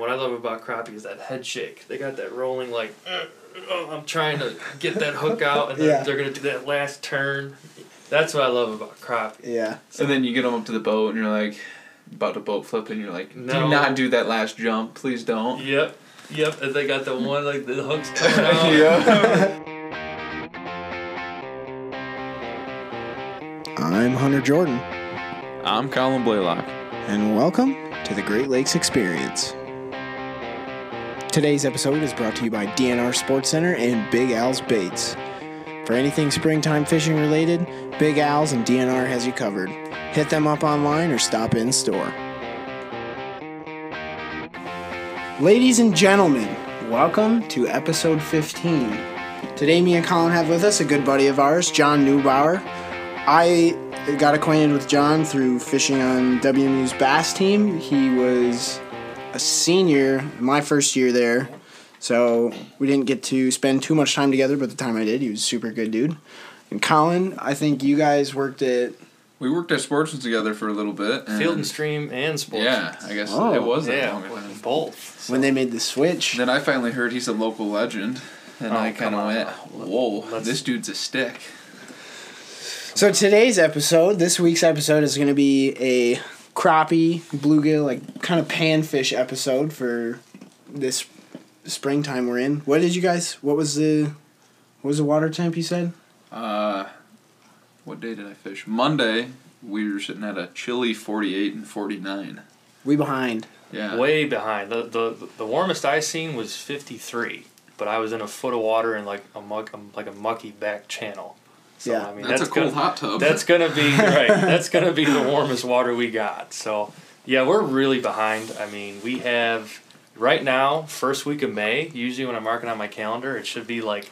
And what I love about crappie is that head shake. They got that rolling like, "Uh, uh," I'm trying to get that hook out, and then Yeah. they're gonna do that last turn. That's what I love about crappie. Yeah. And then you get them up to the boat and you're like, about to boat flip and you're like, No. do not do that last jump, please don't. Yep, yep. And they got the one like the hooks coming out. yeah. I'm Hunter Jordan, I'm Collin Blaylock. and welcome to the Great Lakes Experience. Today's episode is brought to you by DNR Sports Center and Big Al's Baits. For anything springtime fishing related, Big Al's and DNR has you covered. Hit them up online or stop in store. Ladies and gentlemen, welcome to episode 15. Today, me and Collin have with us a good buddy of ours, John Neubauer. I got acquainted with John through fishing on WMU's bass team. He was a senior my first year there, so we didn't get to spend too much time together. But the time I did, he was a super good dude. And Collin, I think you guys worked at We worked at Sportsman's together for a little bit. And Field and Stream and sports. Yeah, I guess Oh. it was that yeah, long. ago. both. when they made the switch. Then I finally heard he's a local legend. And Oh, I kind of went, whoa, Let's- this dude's a stick. So today's episode, this week's episode, is going to be a crappie, bluegill, like kind of panfish episode for this springtime we're in. What did you guys? What was the? What was the water temp you said? Uh, what day did I fish? Monday, we were sitting at a chilly 48 and 49. We behind. Yeah. Way behind. The, the the warmest I seen was 53, but I was in a foot of water in like a muck like a mucky back channel. So, Yeah. I mean, that's, a cold gonna, hot tub. That's gonna be right. That's gonna be the warmest water we got. So yeah, we're really behind. I mean, we have right now first week of May. Usually when I'm marking on my calendar, it should be like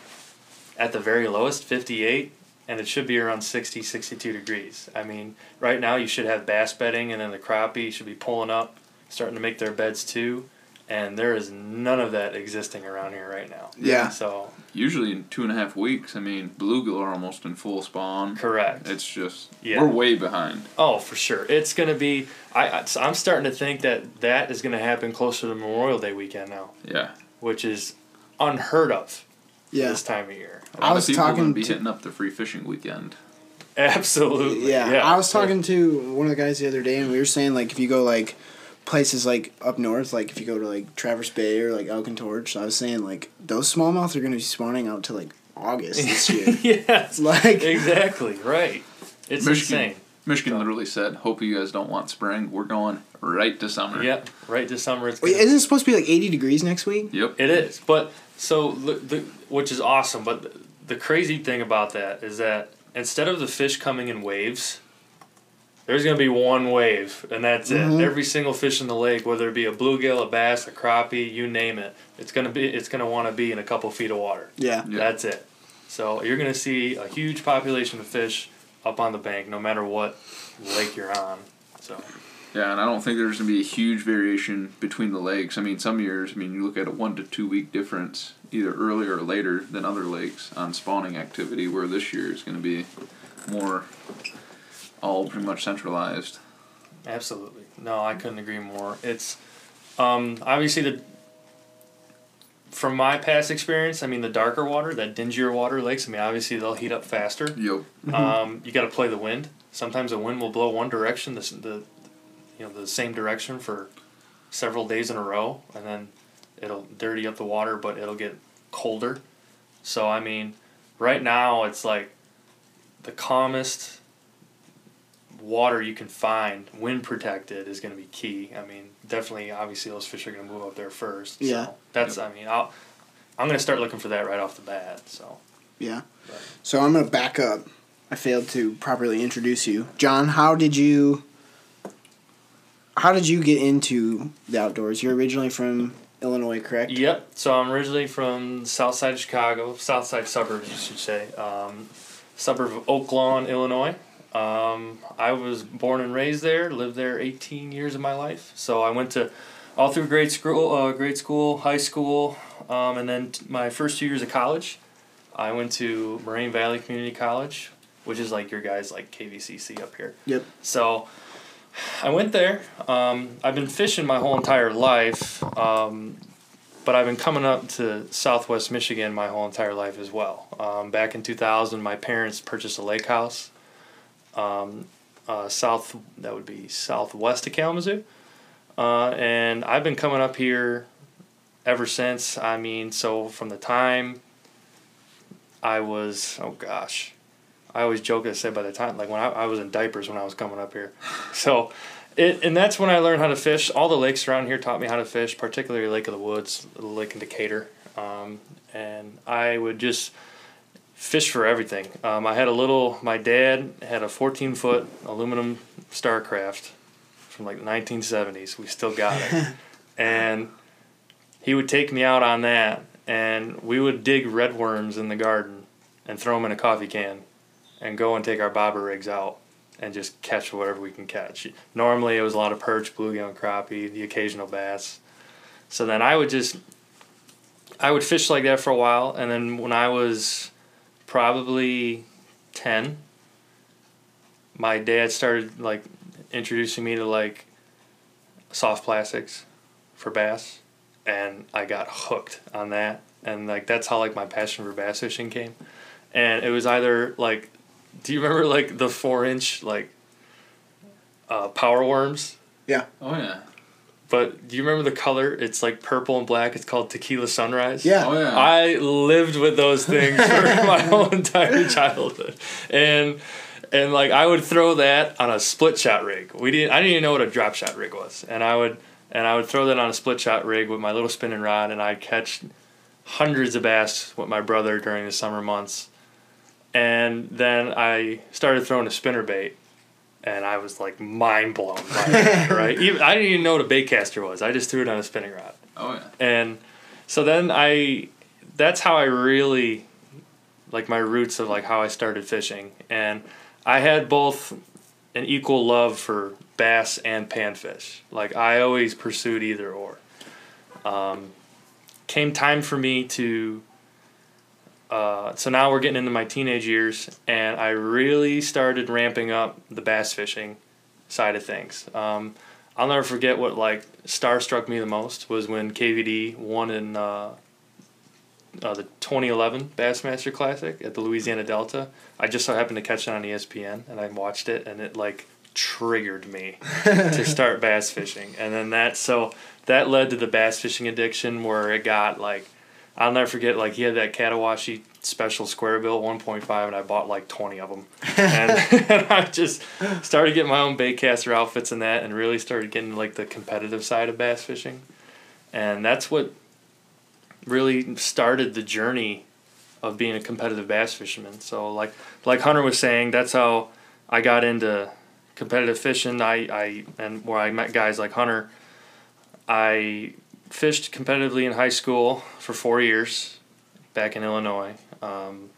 at the very lowest 58 and it should be around 60 62 degrees i mean right now you should have bass bedding and then the crappie should be pulling up starting to make their beds too and there is none of that existing around here right now Yeah. so Usually in two and a half weeks, I mean, bluegill are almost in full spawn. correct It's just, Yeah. we're way behind. oh for sure it's going to be I, I i'm starting to think that that is going to happen closer to memorial day weekend now Yeah. which is unheard of Yeah. this time of year A lot I was of people are talking going to be to- hitting up the free fishing weekend. absolutely Yeah. yeah, I was talking to one of the guys the other day, and we were saying like if you go like places like up north, like if you go to like Traverse Bay or like Elk and Torch, I was saying like those smallmouth are going to be spawning out to like August this year. yes like exactly right it's Michigan, insane Michigan So- literally said, "Hope you guys don't want spring. We're going right to summer." Yep, right to summer it's Wait, isn't it supposed to be like eighty degrees next week? Yep. it is. But so the, the which is awesome, but the, the crazy thing about that is that instead of the fish coming in waves, there's gonna be one wave and that's Mhm. it. Every single fish in the lake, whether it be a bluegill, a bass, a crappie, you name it, it's gonna be it's gonna want to be in a couple feet of water. Yeah. Yeah. That's it. So you're gonna see a huge population of fish up on the bank, no matter what lake you're on. So Yeah, and I don't think there's gonna be a huge variation between the lakes. I mean, some years, I mean, you look at a one to two week difference, either earlier or later than other lakes on spawning activity. Where this year is gonna be more, all pretty much centralized. Absolutely. No, I couldn't agree more. It's um, obviously the from my past experience, I mean the darker water, that dingier water lakes, I mean obviously they'll heat up faster. Yep. Um, you got to play the wind. Sometimes the wind will blow one direction, the, the you know the same direction for several days in a row, and then it'll dirty up the water, but it'll get colder. So I mean, right now it's like the calmest water you can find, wind protected, is going to be key. I mean, definitely, obviously, those fish are going to move up there first. Yeah. So that's. I mean, I'll. I'm going to start looking for that right off the bat. So. Yeah. Right. So I'm gonna back up. I failed to properly introduce you, John. How did you? How did you get into the outdoors? You're originally from Illinois, correct? Yep. So I'm originally from the south side of Chicago, south side suburbs, you should say. Um, suburb of Oak Lawn, Illinois. Um, I was born and raised there. Lived there 18 years of my life. So I went to all through grade school, uh, grade school, high school, um, and then t- my first two years of college. I went to Moraine Valley Community College, which is like your guys like KVCC up here. Yep. So I went there. Um, I've been fishing my whole entire life, um, but I've been coming up to Southwest Michigan my whole entire life as well. Um, back in 2000, my parents purchased a lake house. Um, uh, south, that would be southwest of Kalamazoo. Uh, and I've been coming up here ever since. I mean, so from the time I was, oh gosh, I always joke and say by the time, like when I, I was in diapers when I was coming up here. So, it, and that's when I learned how to fish. All the lakes around here taught me how to fish, particularly Lake of the Woods, lake Decatur. Um, and I would just fish for everything. Um, I had a little, my dad had a 14 foot aluminum Starcraft from like the 1970s. We still got it. and he would take me out on that, and we would dig red worms in the garden and throw them in a coffee can and go and take our bobber rigs out and just catch whatever we can catch. Normally it was a lot of perch, bluegill, and crappie, the occasional bass. So then I would just I would fish like that for a while and then when I was probably 10 my dad started like introducing me to like soft plastics for bass and I got hooked on that and like that's how like my passion for bass fishing came and it was either like do you remember like the four inch like uh, power worms? Yeah. Oh yeah. But do you remember the color? It's like purple and black. It's called Tequila Sunrise. Yeah. Oh yeah. I lived with those things for my whole entire childhood, and and like I would throw that on a split shot rig. We didn't. I didn't even know what a drop shot rig was, and I would and I would throw that on a split shot rig with my little spinning rod, and I'd catch hundreds of bass with my brother during the summer months and then I started throwing a spinner bait, and I was like mind blown by it, right? Even, I didn't even know what a bait caster was. I just threw it on a spinning rod. Oh yeah. And so then I, that's how I really, like my roots of like how I started fishing, and I had both an equal love for bass and panfish. Like I always pursued either or. Um, came time for me to uh, so now we're getting into my teenage years, and I really started ramping up the bass fishing side of things. Um, I'll never forget what like starstruck me the most was when KVD won in uh, uh, the 2011 Bassmaster Classic at the Louisiana Delta. I just so happened to catch it on ESPN, and I watched it, and it like triggered me to start bass fishing, and then that so that led to the bass fishing addiction where it got like I'll never forget, like, he had that Katawashi special square bill 1.5, and I bought like 20 of them. and, and I just started getting my own baitcaster outfits and that, and really started getting, like, the competitive side of bass fishing. And that's what really started the journey of being a competitive bass fisherman. So, like, like Hunter was saying, that's how I got into competitive fishing. I, I and where I met guys like Hunter, I fished competitively in high school for four years back in Illinois. Um,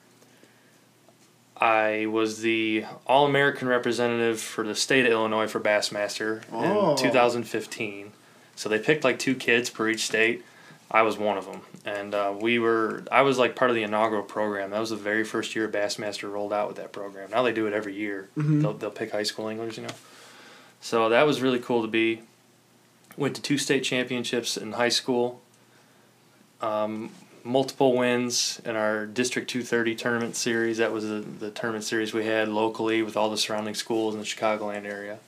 I was the All American representative for the state of Illinois for Bassmaster Oh. in 2015. So they picked like two kids per each state. I was one of them, and uh, we were. I was like part of the inaugural program. That was the very first year Bassmaster rolled out with that program. Now they do it every year. They'll they'll pick high school anglers, you know. So that was really cool to be. Went to two state championships in high school. Um, multiple wins in our District 230 tournament series. That was the, the tournament series we had locally with all the surrounding schools in the Chicagoland area.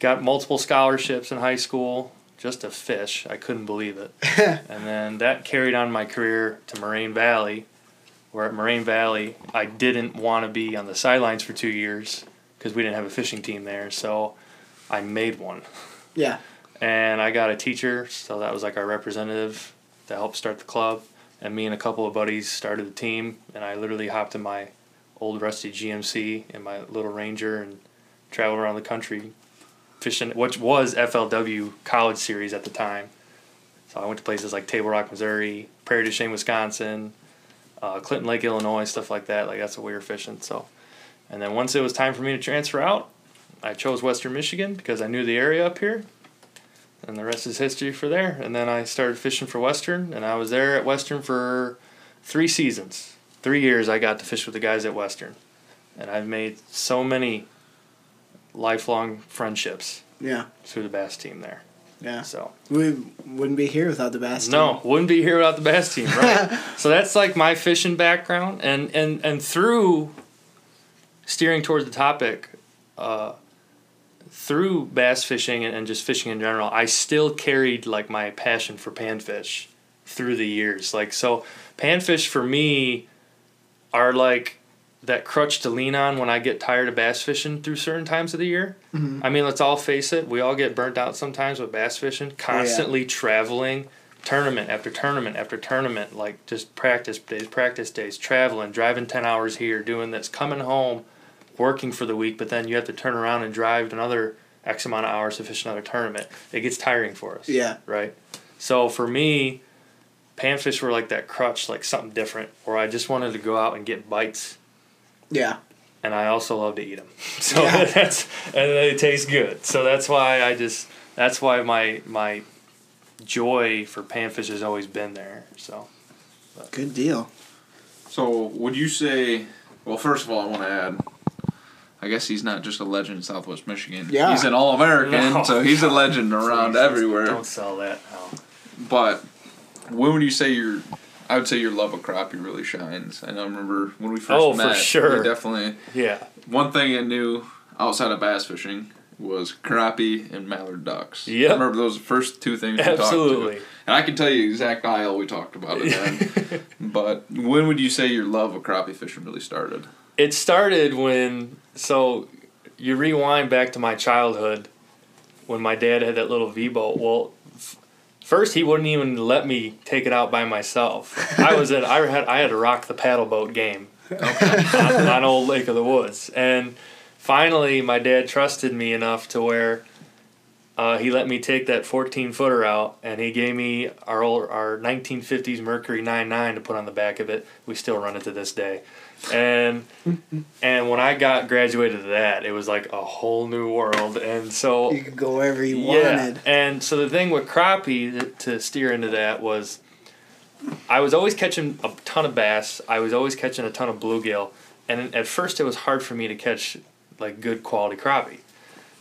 Got multiple scholarships in high school just to fish. I couldn't believe it. and then that carried on my career to Moraine Valley, where at Moraine Valley, I didn't want to be on the sidelines for two years because we didn't have a fishing team there. So I made one Yeah. And I got a teacher, so that was like our representative to help start the club. And me and a couple of buddies started the team, and I literally hopped in my old rusty GMC and my little Ranger and traveled around the country fishing, which was FLW College Series at the time. So I went to places like Table Rock, Missouri, Prairie du Chien, Wisconsin, uh, Clinton Lake, Illinois, stuff like that. Like that's what we were fishing. So, and then once it was time for me to transfer out, I chose Western Michigan because I knew the area up here and the rest is history for there. And then I started fishing for Western, and I was there at Western for three seasons. Three years I got to fish with the guys at Western. And I've made so many lifelong friendships Yeah. through the bass team there. Yeah. So We wouldn't be here without the bass. Team. No, wouldn't be here without the bass team, right? so that's like my fishing background, and and and through steering towards the topic, uh, through bass fishing and, and just fishing in general, I still carried like my passion for panfish through the years. Like so, panfish for me are like that crutch to lean on when I get tired of bass fishing through certain times of the year. Mhm. I mean, let's all face it, we all get burnt out sometimes with bass fishing, constantly traveling, tournament after tournament after tournament, like just practice days, practice days, traveling, driving 10 hours here, doing this, coming home, working for the week, but then you have to turn around and drive another X amount of hours to fish another tournament. It gets tiring for us. Yeah. Right? So for me, panfish were like that crutch, like something different, where I just wanted to go out and get bites Yeah. and I also love to eat them. So Yeah. that's and they taste good. So that's why I just that's why my my joy for panfish has always been there. So Good deal. So, would you say? Well, first of all, I want to add. I guess he's not just a legend in Southwest Michigan. Yeah. He's an All American, No. so he's a legend around Please, everywhere. Don't sell that. No. But when would you say your? I would say your love of crappie really shines. I know. I remember when we first Oh, for met. sure. You definitely. Yeah. One thing I knew outside of bass fishing was crappie and mallard ducks. Yep. I remember those first two things we talked Absolutely. And I can tell you exact aisle we talked about it then. but when would you say your love of crappie fishing really started? It started when so you rewind back to my childhood when my dad had that little V boat. Well, f- first he wouldn't even let me take it out by myself. I was in I had I had to rock the paddle boat game on, on old Lake of the Woods, and finally my dad trusted me enough to where. Uh, he let me take that 14 footer out and he gave me our old, our 1950s Mercury 99 to put on the back of it. We still run it to this day. And and when I got graduated to that, it was like a whole new world. And so You could go wherever you yeah, wanted. and so the thing with crappie to steer into that was, I was always catching a ton of bass. I was always catching a ton of bluegill, and at first it was hard for me to catch like good quality crappie.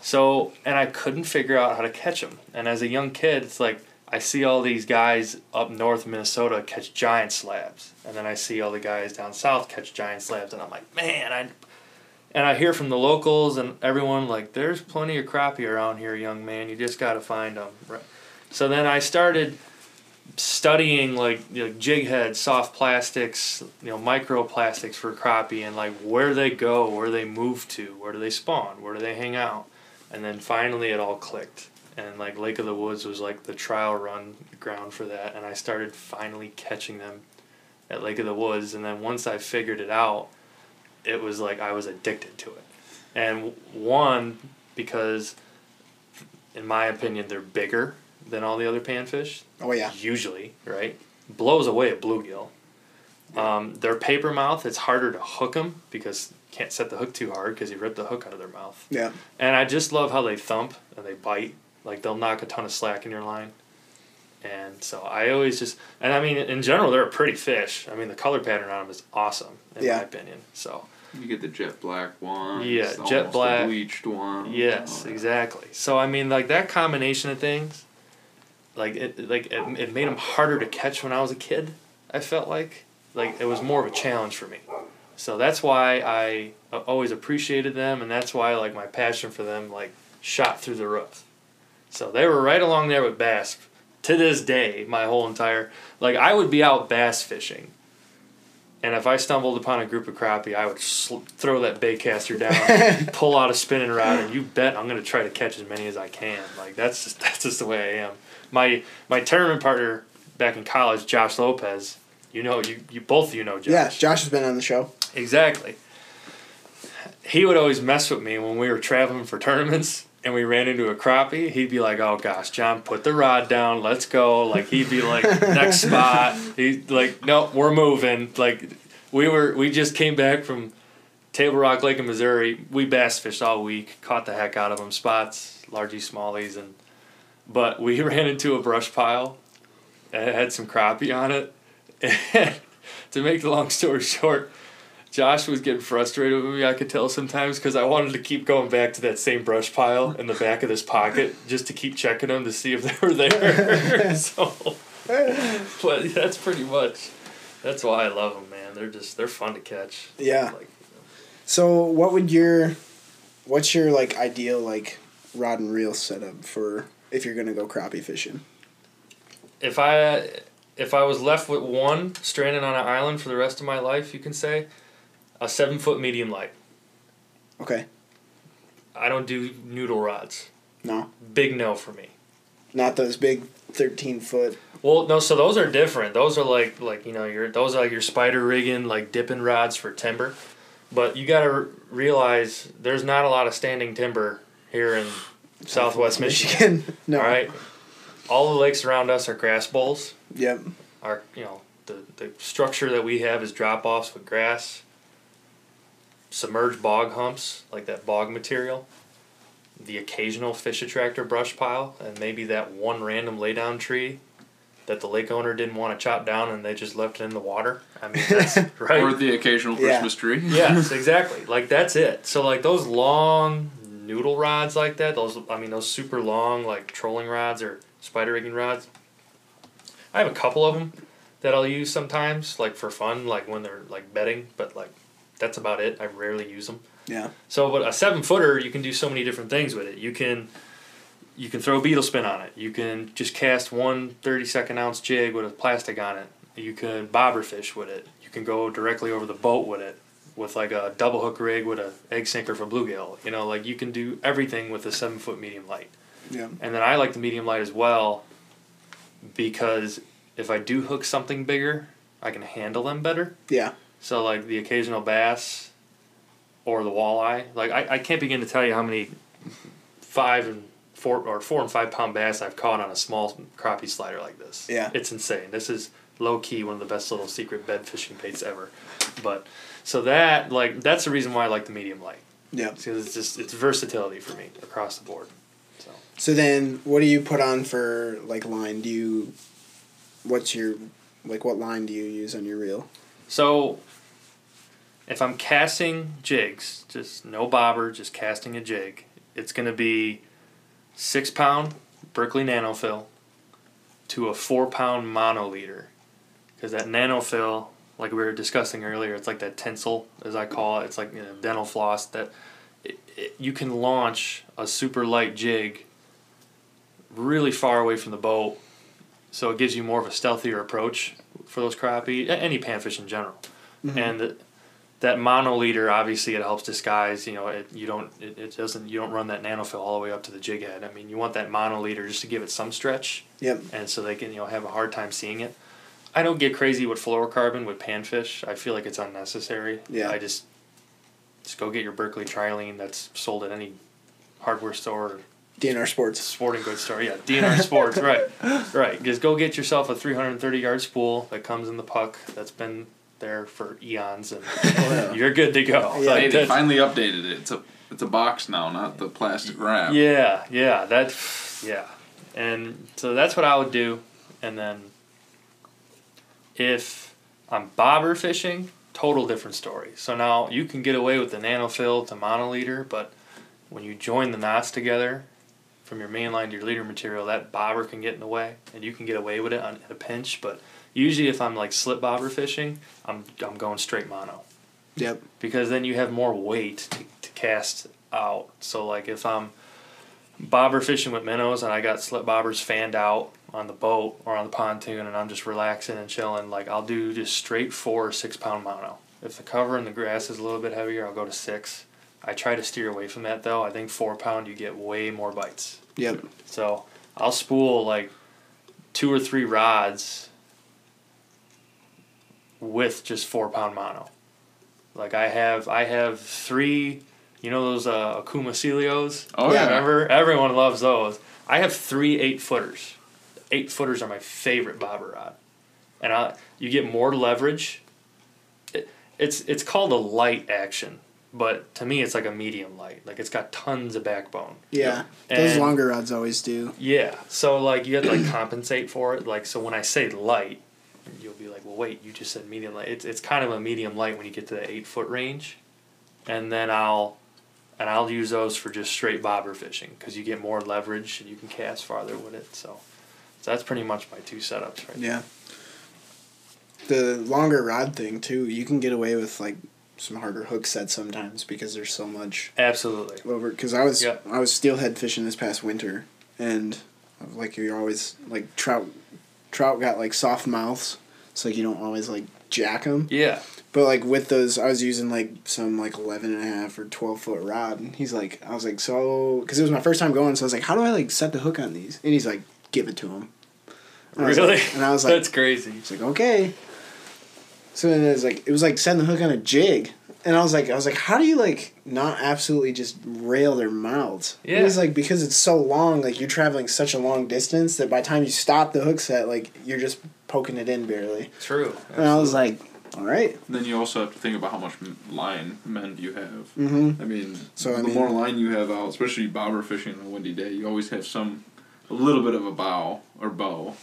So and I couldn't figure out how to catch them. And as a young kid, it's like I see all these guys up north in Minnesota catch giant slabs, and then I see all the guys down south catch giant slabs, and I'm like, man, I. And I hear from the locals and everyone like, there's plenty of crappie around here, young man. You just got to find them. Right. So then I started studying like you know, jig heads, soft plastics, you know, microplastics for crappie, and like where they go, where they move to, where do they spawn, where do they hang out, and then finally it all clicked. And like Lake of the Woods was like the trial run ground for that, and I started finally catching them at Lake of the Woods, and then once I figured it out, it was like I was addicted to it. And one because, in my opinion, they're bigger than all the other panfish Oh yeah. usually, right? Blows away a bluegill. Um, their paper mouth, it's harder to hook them because you can't set the hook too hard because you rip the hook out of their mouth. Yeah. And I just love how they thump and they bite. Like they'll knock a ton of slack in your line. And so I always just, and I mean, in general, they're a pretty fish. I mean, the color pattern on them is awesome, in Yeah. my opinion. So, You get the jet black one. Yeah, it's jet black. bleached one. Yes, Oh, yeah. exactly. So I mean, like that combination of things, like it, like it, it made them harder to catch when I was a kid. I felt like, like it was more of a challenge for me. So that's why I uh, always appreciated them, and that's why like my passion for them like shot through the roof. So they were right along there with bass. To this day, my whole entire like I would be out bass fishing. And if I stumbled upon a group of crappie, I would sl- throw that bait caster down, pull out a spinning rod, and you bet I'm gonna try to catch as many as I can. Like that's just that's just the way I am. My my tournament partner back in college, Josh Lopez. You know you you both of you know Josh. Yeah. Josh has been on the show. Exactly. He would always mess with me when we were traveling for tournaments and we ran into a crappie. He'd be like, "Oh gosh, John, put the rod down. Let's go." Like he'd be like, "Next spot." He's like, "No, we're moving." Like we were, we just came back from Table Rock Lake in Missouri. We bass fished all week, caught the heck out of them spots, largies, smallies, and but we ran into a brush pile and it had some crappie on it. And to make the long story short, Josh was getting frustrated with me. I could tell sometimes because I wanted to keep going back to that same brush pile in the back of this pocket just to keep checking them to see if they were there. so, but that's pretty much. That's why I love them, man. They're just they're fun to catch. Yeah. Like, So what would your, what's your like ideal like rod and reel setup for if you're gonna go crappie fishing? if I if I was left with one stranded on an island for the rest of my life, you can say, a seven foot medium light. Okay. I don't do noodle rods. No. Big no for me. Not those big thirteen foot. Well, no, so those are different. Those are like like you know your those are like your spider rigging like dipping rods for timber, but you got to r- realize there's not a lot of standing timber here in Southwest Michigan. no. All right, all the lakes around us are grass bowls. Yep. Our you know the the structure that we have is drop offs with grass, submerged bog humps like that bog material, the occasional fish attractor brush pile, and maybe that one random laydown tree that the lake owner didn't want to chop down and they just left it in the water. I mean, that's right. Or the occasional Yeah. Christmas tree. yes, exactly. Like that's it. So like those long noodle rods like that, those I mean those super long like trolling rods or spider rigging rods. I have a couple of them that I'll use sometimes, like for fun, like when they're like bedding. But like that's about it. I rarely use them. Yeah. So, but a seven footer, you can do so many different things with it. You can, you can throw beetle spin on it. You can just cast one 30 second ounce jig with a plastic on it. You can bobber fish with it. You can go directly over the boat with it, with like a double hook rig with a egg sinker for bluegill. You know, like you can do everything with a seven foot medium light. Yeah. And then I like the medium light as well, because if I do hook something bigger, I can handle them better. Yeah. So like the occasional bass or the walleye. Like I, I can't begin to tell you how many five and four or four and five pound bass I've caught on a small crappie slider like this. Yeah. It's insane. This is low key one of the best little secret bed fishing baits ever. But so that like that's the reason why I like the medium light. Yeah. Because it's just it's versatility for me across the board. So So then, what do you put on for like line? Do you, what's your, like what line do you use on your reel? So, if I'm casting jigs, just no bobber, just casting a jig, it's going to be six pound Berkley NanoFil to a four pound mono leader. Because that NanoFil, like we were discussing earlier, it's like that tinsel, as I call it. It's like you know, dental floss that it, it, you can launch a super light jig really far away from the boat. So it gives you more of a stealthier approach for those crappie, any panfish in general. Mm-hmm. And th- that mono leader, obviously, it helps disguise. You know, it you don't it, it doesn't you don't run that NanoFil all the way up to the jig head. I mean, you want that mono leader just to give it some stretch, Yep. and so they can you know have a hard time seeing it. I don't get crazy with fluorocarbon with panfish. I feel like it's unnecessary. Yeah. I just just go get your Berkley Trilene that's sold at any hardware store or DNR Sports. sporting goods store. Yeah, DNR Sports. right, right. Just go get yourself a 330 yard spool that comes in the puck that's been there for eons, and yeah. you're good to go. Yeah. Like, they finally updated it. It's a it's a box now, not the plastic wrap. yeah, yeah, that's yeah, and so that's what I would do, and then if I'm bobber fishing, total different story. So now you can get away with the NanoFil to mono leader, but when you join the knots together from your main line to your leader material, that bobber can get in the way, and you can get away with it on at a pinch. But usually, if I'm like slip bobber fishing, I'm I'm going straight mono Yep. because then you have more weight to, to cast out. So like if I'm bobber fishing with minnows and I got slip bobbers fanned out on the boat or on the pontoon and I'm just relaxing and chilling, like I'll do just straight four or six pound mono. If the cover and the grass is a little bit heavier, I'll go to six. I try to steer away from that though. I think four pound you get way more bites. Yep. So I'll spool like two or three rods with just four pound mono. Like I have, I have three. You know those uh, Okuma Celilos? Oh yeah. Remember, everyone loves those. I have three eight footers. Eight footers are my favorite bobber rod, and I you get more leverage. It, it's it's called a light action, but to me it's like a medium light. Like it's got tons of backbone. Yeah. Those longer rods always do. Yeah. So like you have to like compensate for it. Like so when I say light, you'll be like, well, wait, you just said medium light. It's it's kind of a medium light when you get to the eight foot range, and then I'll and I'll use those for just straight bobber fishing because you get more leverage and you can cast farther with it. So, so that's pretty much my two setups right Yeah. The longer rod thing too, you can get away with like some harder hook sets sometimes because there's so much. Absolutely. over. Because I was Yep. I was steelhead fishing this past winter, and like you're always like trout, trout got like soft mouths, so like you don't always like jack them. Yeah. But like with those, I was using like some like 11 and a half or 12 foot rod. And he's like, I was like, so, because it was my first time going. So I was like, how do I like set the hook on these? And he's like, give it to him. And I Really? like- and I was like, that's crazy. He's like, okay. So then it was like, it was like setting the hook on a jig. And I was like, I was like, how do you like not absolutely just rail their mouths? Yeah. It was like, because it's so long, like you're traveling such a long distance that by the time you stop the hook set, like you're just poking it in barely. True. And I was like, all right. Then you also have to think about how much line mend you have. Mm-hmm. I mean, So, I the mean- more line you have out, especially bobber fishing on a windy day, you always have some, a little bit of a bow or bow,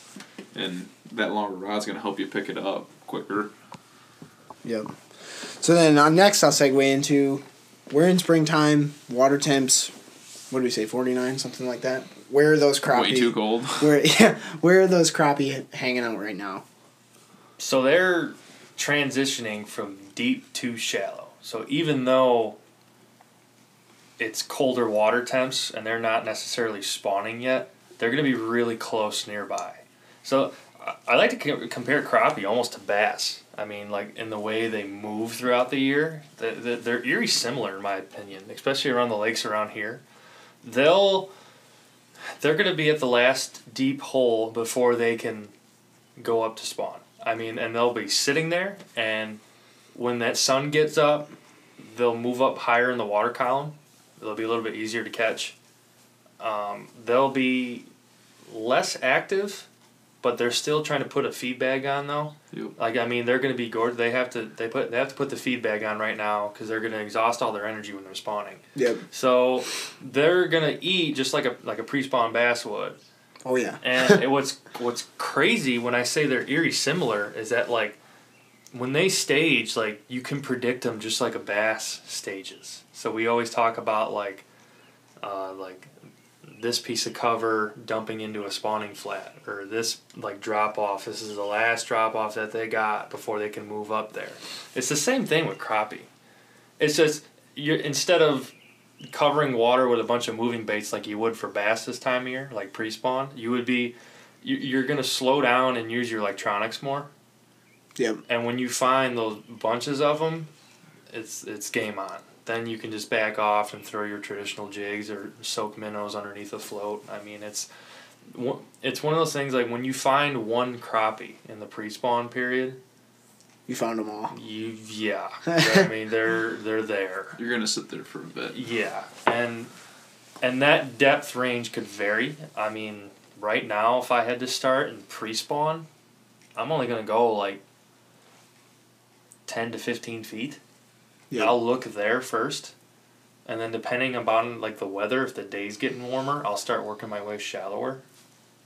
and that longer rod's gonna help you pick it up quicker. Yep. So then uh, next I'll segue into we're in springtime, water temps, what do we say, 49, something like that? Where are those crappie? Way too cold. Where, yeah, where are those crappie hanging out right now? So they're transitioning from deep to shallow. So even though it's colder water temps and they're not necessarily spawning yet, they're going to be really close nearby. So I- I like to compare crappie almost to bass. I mean, like in the way they move throughout the year, the, the, they're eerie similar in my opinion, especially around the lakes around here. They'll they're going to be at the last deep hole before they can go up to spawn. I mean, and they'll be sitting there, and when that sun gets up, they'll move up higher in the water column. They'll be a little bit easier to catch. Um, they'll be less active, but they're still trying to put a feed bag on though. Yep. Like I mean, they're going to be gorgeous. They have to they put they have to put the feed bag on right now because they're going to exhaust all their energy when they're spawning. Yep. So they're gonna eat just like a like a pre-spawn bass would. Oh yeah. And it, what's what's crazy when I say they're eerie similar is that like when they stage, like you can predict them just like a bass stages. So we always talk about like uh, like this piece of cover dumping into a spawning flat or this like drop off. This is the last drop off that they got before they can move up there. It's the same thing with crappie. It's just you instead of covering water with a bunch of moving baits like you would for bass this time of year, like pre-spawn, you would be you, you're gonna slow down and use your electronics more. Yep. And when you find those bunches of them, it's it's game on. Then you can just back off and throw your traditional jigs or soak minnows underneath a float. I mean, it's one- it's one of those things like when you find one crappie in the pre-spawn period, You found them all. you yeah, I mean they're they're there. You're gonna sit there for a bit. Yeah, and and that depth range could vary. I mean, right now, if I had to start in pre-spawn, I'm only gonna go like ten to fifteen feet. Yeah. I'll look there first, and then depending upon like the weather, if the day's getting warmer, I'll start working my way shallower.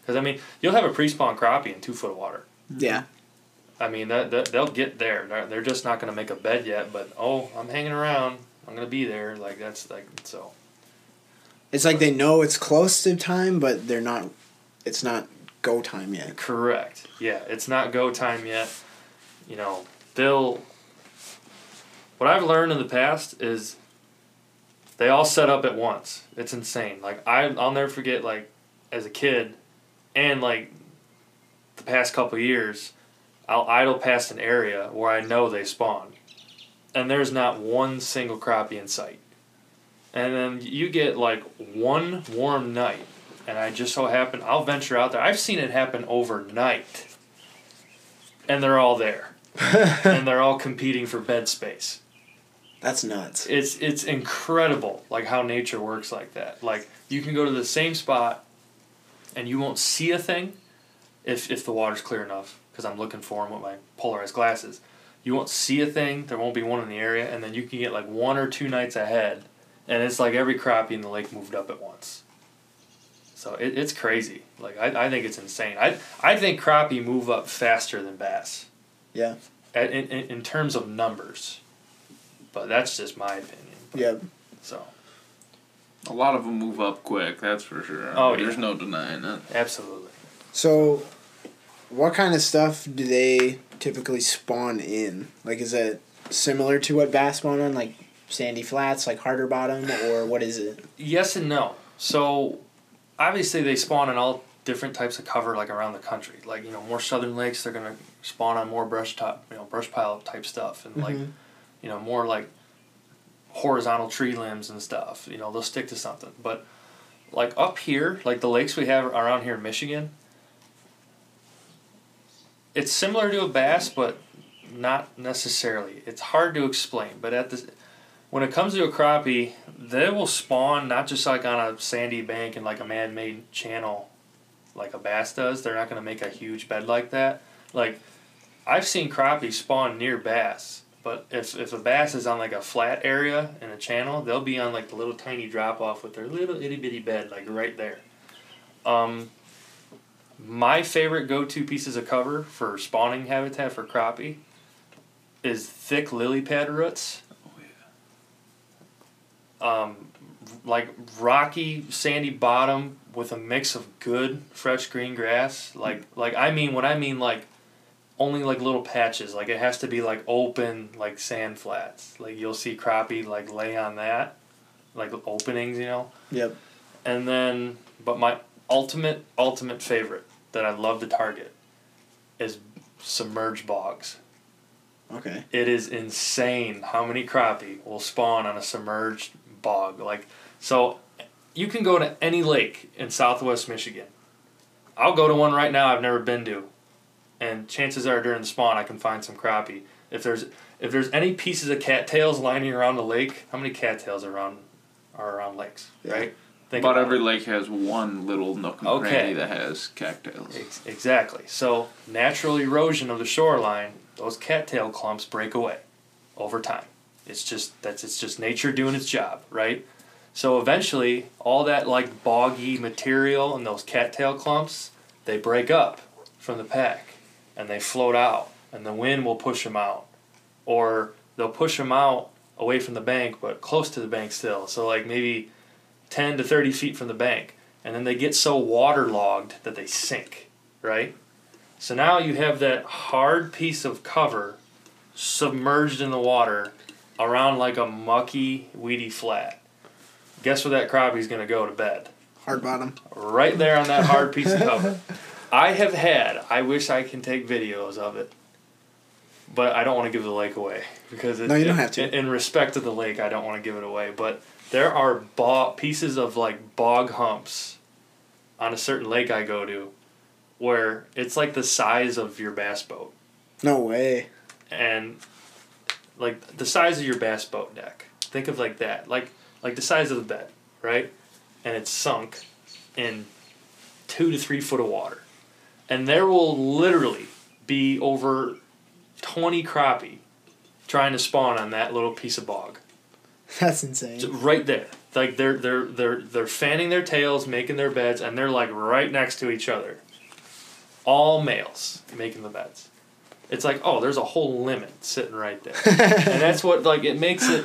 Because I mean, you'll have a pre-spawn crappie in two foot water. Mm-hmm. Yeah. I mean, that, that they'll get there. They're, they're just not gonna make a bed yet. But oh, I'm hanging around. I'm gonna be there. Like that's like so. It's like they know it's close to time, but they're not. It's not go time yet. Correct. Yeah, it's not go time yet. You know, they'll. What I've learned in the past is they all set up at once. It's insane. Like I, I'll never forget. Like as a kid, and like the past couple years, I'll idle past an area where I know they spawn, and there's not one single crappie in sight. And then you get like one warm night, and I just so happen I'll venture out there. I've seen it happen overnight, and they're all there, and they're all competing for bed space. That's nuts. It's it's incredible, like how nature works like that. Like you can go to the same spot, and you won't see a thing, if if the water's clear enough. Because I'm looking for them with my polarized glasses. You won't see a thing. There won't be one in the area, and then you can get like one or two nights ahead, and it's like every crappie in the lake moved up at once. So it, it's crazy. Like I, I think it's insane. I I think crappie move up faster than bass. Yeah. At, in, in in terms of numbers, but that's just my opinion. Yeah. So A lot of them move up quick, that's for sure. Oh, There's yeah. no denying that. absolutely. So, what kind of stuff do they typically spawn in? Like, is it similar to what bass spawn on, like sandy flats, like harder bottom, or what is it? Yes and no. So obviously they spawn in all different types of cover like around the country. Like, you know, more southern lakes they're gonna spawn on more brush top you know, brush pile type stuff and like Mhm. You know, more like horizontal tree limbs and stuff. You know, they'll stick to something. But like up here, like the lakes we have around here in Michigan, it's similar to a bass, but not necessarily. It's hard to explain. But at the when it comes to a crappie, they will spawn not just like on a sandy bank and like a man-made channel, like a bass does. They're not going to make a huge bed like that. Like I've seen crappie spawn near bass, but if if a bass is on like a flat area in a channel, they'll be on like the little tiny drop off with their little itty bitty bed like right there. Um, my favorite go to pieces of cover for spawning habitat for crappie is thick lily pad roots. Um, like rocky sandy bottom with a mix of good fresh green grass. Like like I mean what I mean like only like little patches. Like it has to be like open like sand flats. Like you'll see crappie like lay on that, like openings, you know. Yep. And then, but my ultimate ultimate favorite that I love to target is submerged bogs. Okay. It is insane how many crappie will spawn on a submerged bog. Like, so you can go to any lake in southwest Michigan. I'll go to one right now I've never been to. And chances are during the spawn I can find some crappie. If there's if there's any pieces of cattails lining around the lake, how many cattails are around are around lakes, Yeah. right? Think About about every it. lake has one little nook and Okay. cranny that has cattails. Ex- exactly. So natural erosion of the shoreline, those cattail clumps break away over time. It's just that's it's just nature doing its job, right? So eventually, all that like boggy material and those cattail clumps, they break up from the pack, and they float out, and the wind will push them out, or they'll push them out away from the bank, but close to the bank still. So like maybe ten to thirty feet from the bank, and then they get so waterlogged that they sink, right? So now you have that hard piece of cover submerged in the water around like a mucky, weedy flat. Guess where that crappie's gonna go to bed? Hard bottom. Right there on that hard piece of cover. I have had, I wish I can take videos of it, but I don't want to give the lake away because it, No, you don't it- have to. In, in respect to the lake, I don't want to give it away. But there are bo- pieces of like bog humps on a certain lake I go to where it's like the size of your bass boat No way. and like the size of your bass boat deck. Think of like that, like like the size of the bed, right? And it's sunk in two to three foot of water, and there will literally be over twenty crappie trying to spawn on that little piece of bog, That's insane. Right there. Like they're they're they're they're fanning their tails, making their beds, and they're like right next to each other. All males making the beds. It's like oh, there's a whole limit sitting right there and that's what like it makes it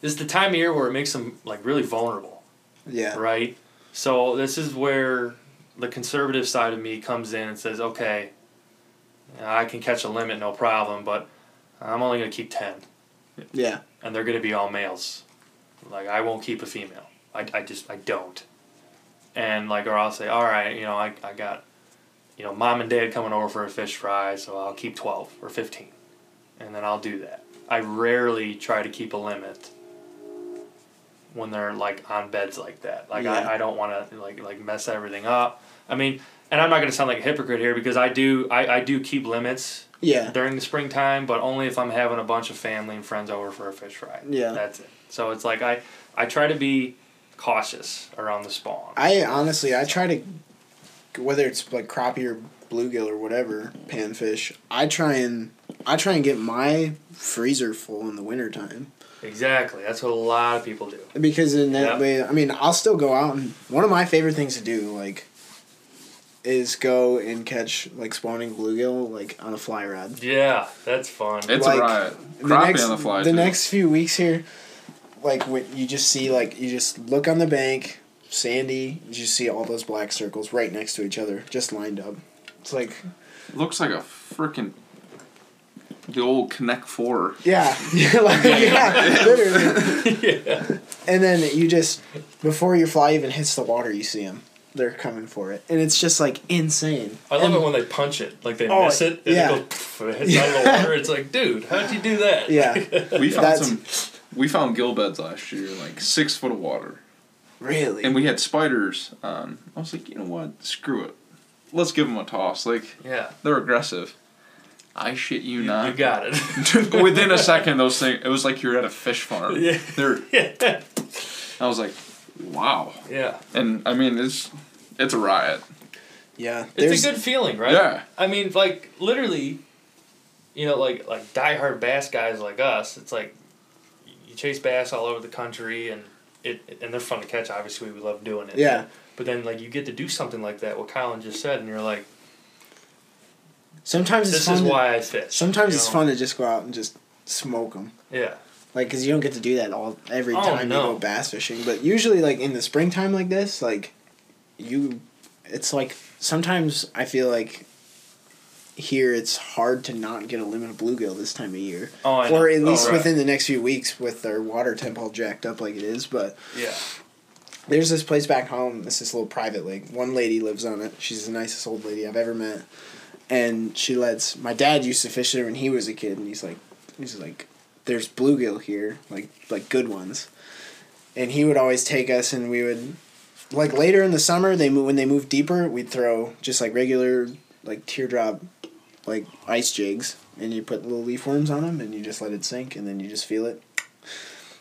this is the time of year where it makes them like really vulnerable yeah. right so this is where the conservative side of me comes in and says okay i can catch a limit no problem but i'm only going to keep 10 Yeah. and they're going to be all males. Like i won't keep a female. I, I just i don't. And like or i'll say all right you know i, I got you know mom and dad coming over for a fish fry so i'll keep 12 or 15 and then i'll do that. I rarely try to keep a limit when they're like on beds like that. Like Yeah. I, I don't want to like like mess everything up i mean and i'm not going to sound like a hypocrite here because i do I, I do keep limits Yeah. during the springtime, but only if I'm having a bunch of family and friends over for a fish fry. Yeah. That's it. So it's like I, I try to be cautious around the spawn. I honestly, I try to, whether it's like crappie or bluegill or whatever, panfish, I try and, I try and get my freezer full in the wintertime. Exactly. That's what a lot of people do. because in that Yep. way, I mean, I'll still go out and one of my favorite things to do, like, is go and catch like spawning bluegill like on a fly rod. Yeah, that's fun. It's Like, a riot. the Crappie next, on the fly. the too. next few weeks here, like when you just see like you just look on the bank, sandy, you just see all those black circles right next to each other, just lined up. It's like looks like a freaking the old Connect Four. yeah, yeah, like, yeah, literally. yeah. And then you just before your fly even hits the water, you see them. They're coming for it, and it's just like insane. I love And- it when they punch it. Like they Oh, miss it and yeah. it goes and it hits out of the water. It's like, dude, how'd you do that? Yeah, We found That's- some. We found gill beds last year, like six foot of water, really. and we had spiders on. I was like, you know what? Screw it. Let's give them a toss. Like yeah. they're aggressive. I shit you, You, not. you got it. Within a second, those things. It was like you're at a fish farm. Yeah. They're. yeah. I was like, wow. Yeah. And I mean, it's it's a riot. yeah, It's a good feeling, right? Yeah. I mean, like literally, you know, like like diehard bass guys like us. It's like you chase bass all over the country, and it and they're fun to catch. Obviously, we love doing it. Yeah. But then, like, you get to do something like that, what Collin just said, and you're like, sometimes it's "This fun. is to- why I fish." sometimes you it's know? fun to just go out and just smoke them. Yeah. Like, cause you don't get to do that all every Oh, time no. you go bass fishing. But usually, like in the springtime like this, like you, it's like sometimes I feel like here it's hard to not get a limit of bluegill this time of year, Oh, or at Oh, least right. within the next few weeks with their water temp all jacked up like it is. But Yeah. there's this place back home. It's this little private lake. One lady lives on it. She's the nicest old lady I've ever met, and she lets. My dad used to fish there when he was a kid, and he's like, he's like, there's bluegill here, like like good ones, and he would always take us, and we would, like later in the summer, they move when they moved deeper, we'd throw just like regular like teardrop, like ice jigs, and you put little leaf worms on them, and you just let it sink, and then you just feel it.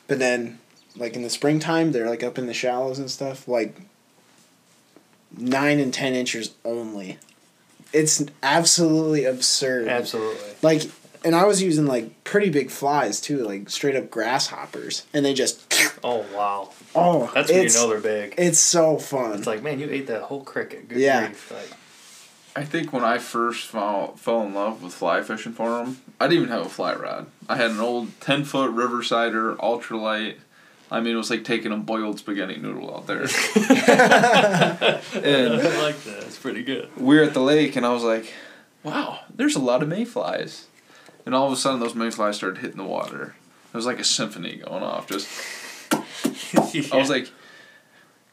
But then like in the springtime they're like up in the shallows and stuff like nine and ten inches only it's absolutely absurd Absolutely. like and i was using like pretty big flies too like straight up grasshoppers and they just Oh wow. oh That's when you know they're big. it's so fun It's like, man, you ate that whole cricket. Good Yeah. grief. Like, I think when I first fell, fell in love with fly fishing for them, I didn't even have a fly rod. I had an old 10 foot Riversider ultralight. I mean, it was like taking a boiled spaghetti noodle out there. and I like that. It's pretty good. we were at the lake, and I was like, wow, there's a lot of mayflies. And all of a sudden, those mayflies started hitting the water. It was like a symphony going off. Just I was like,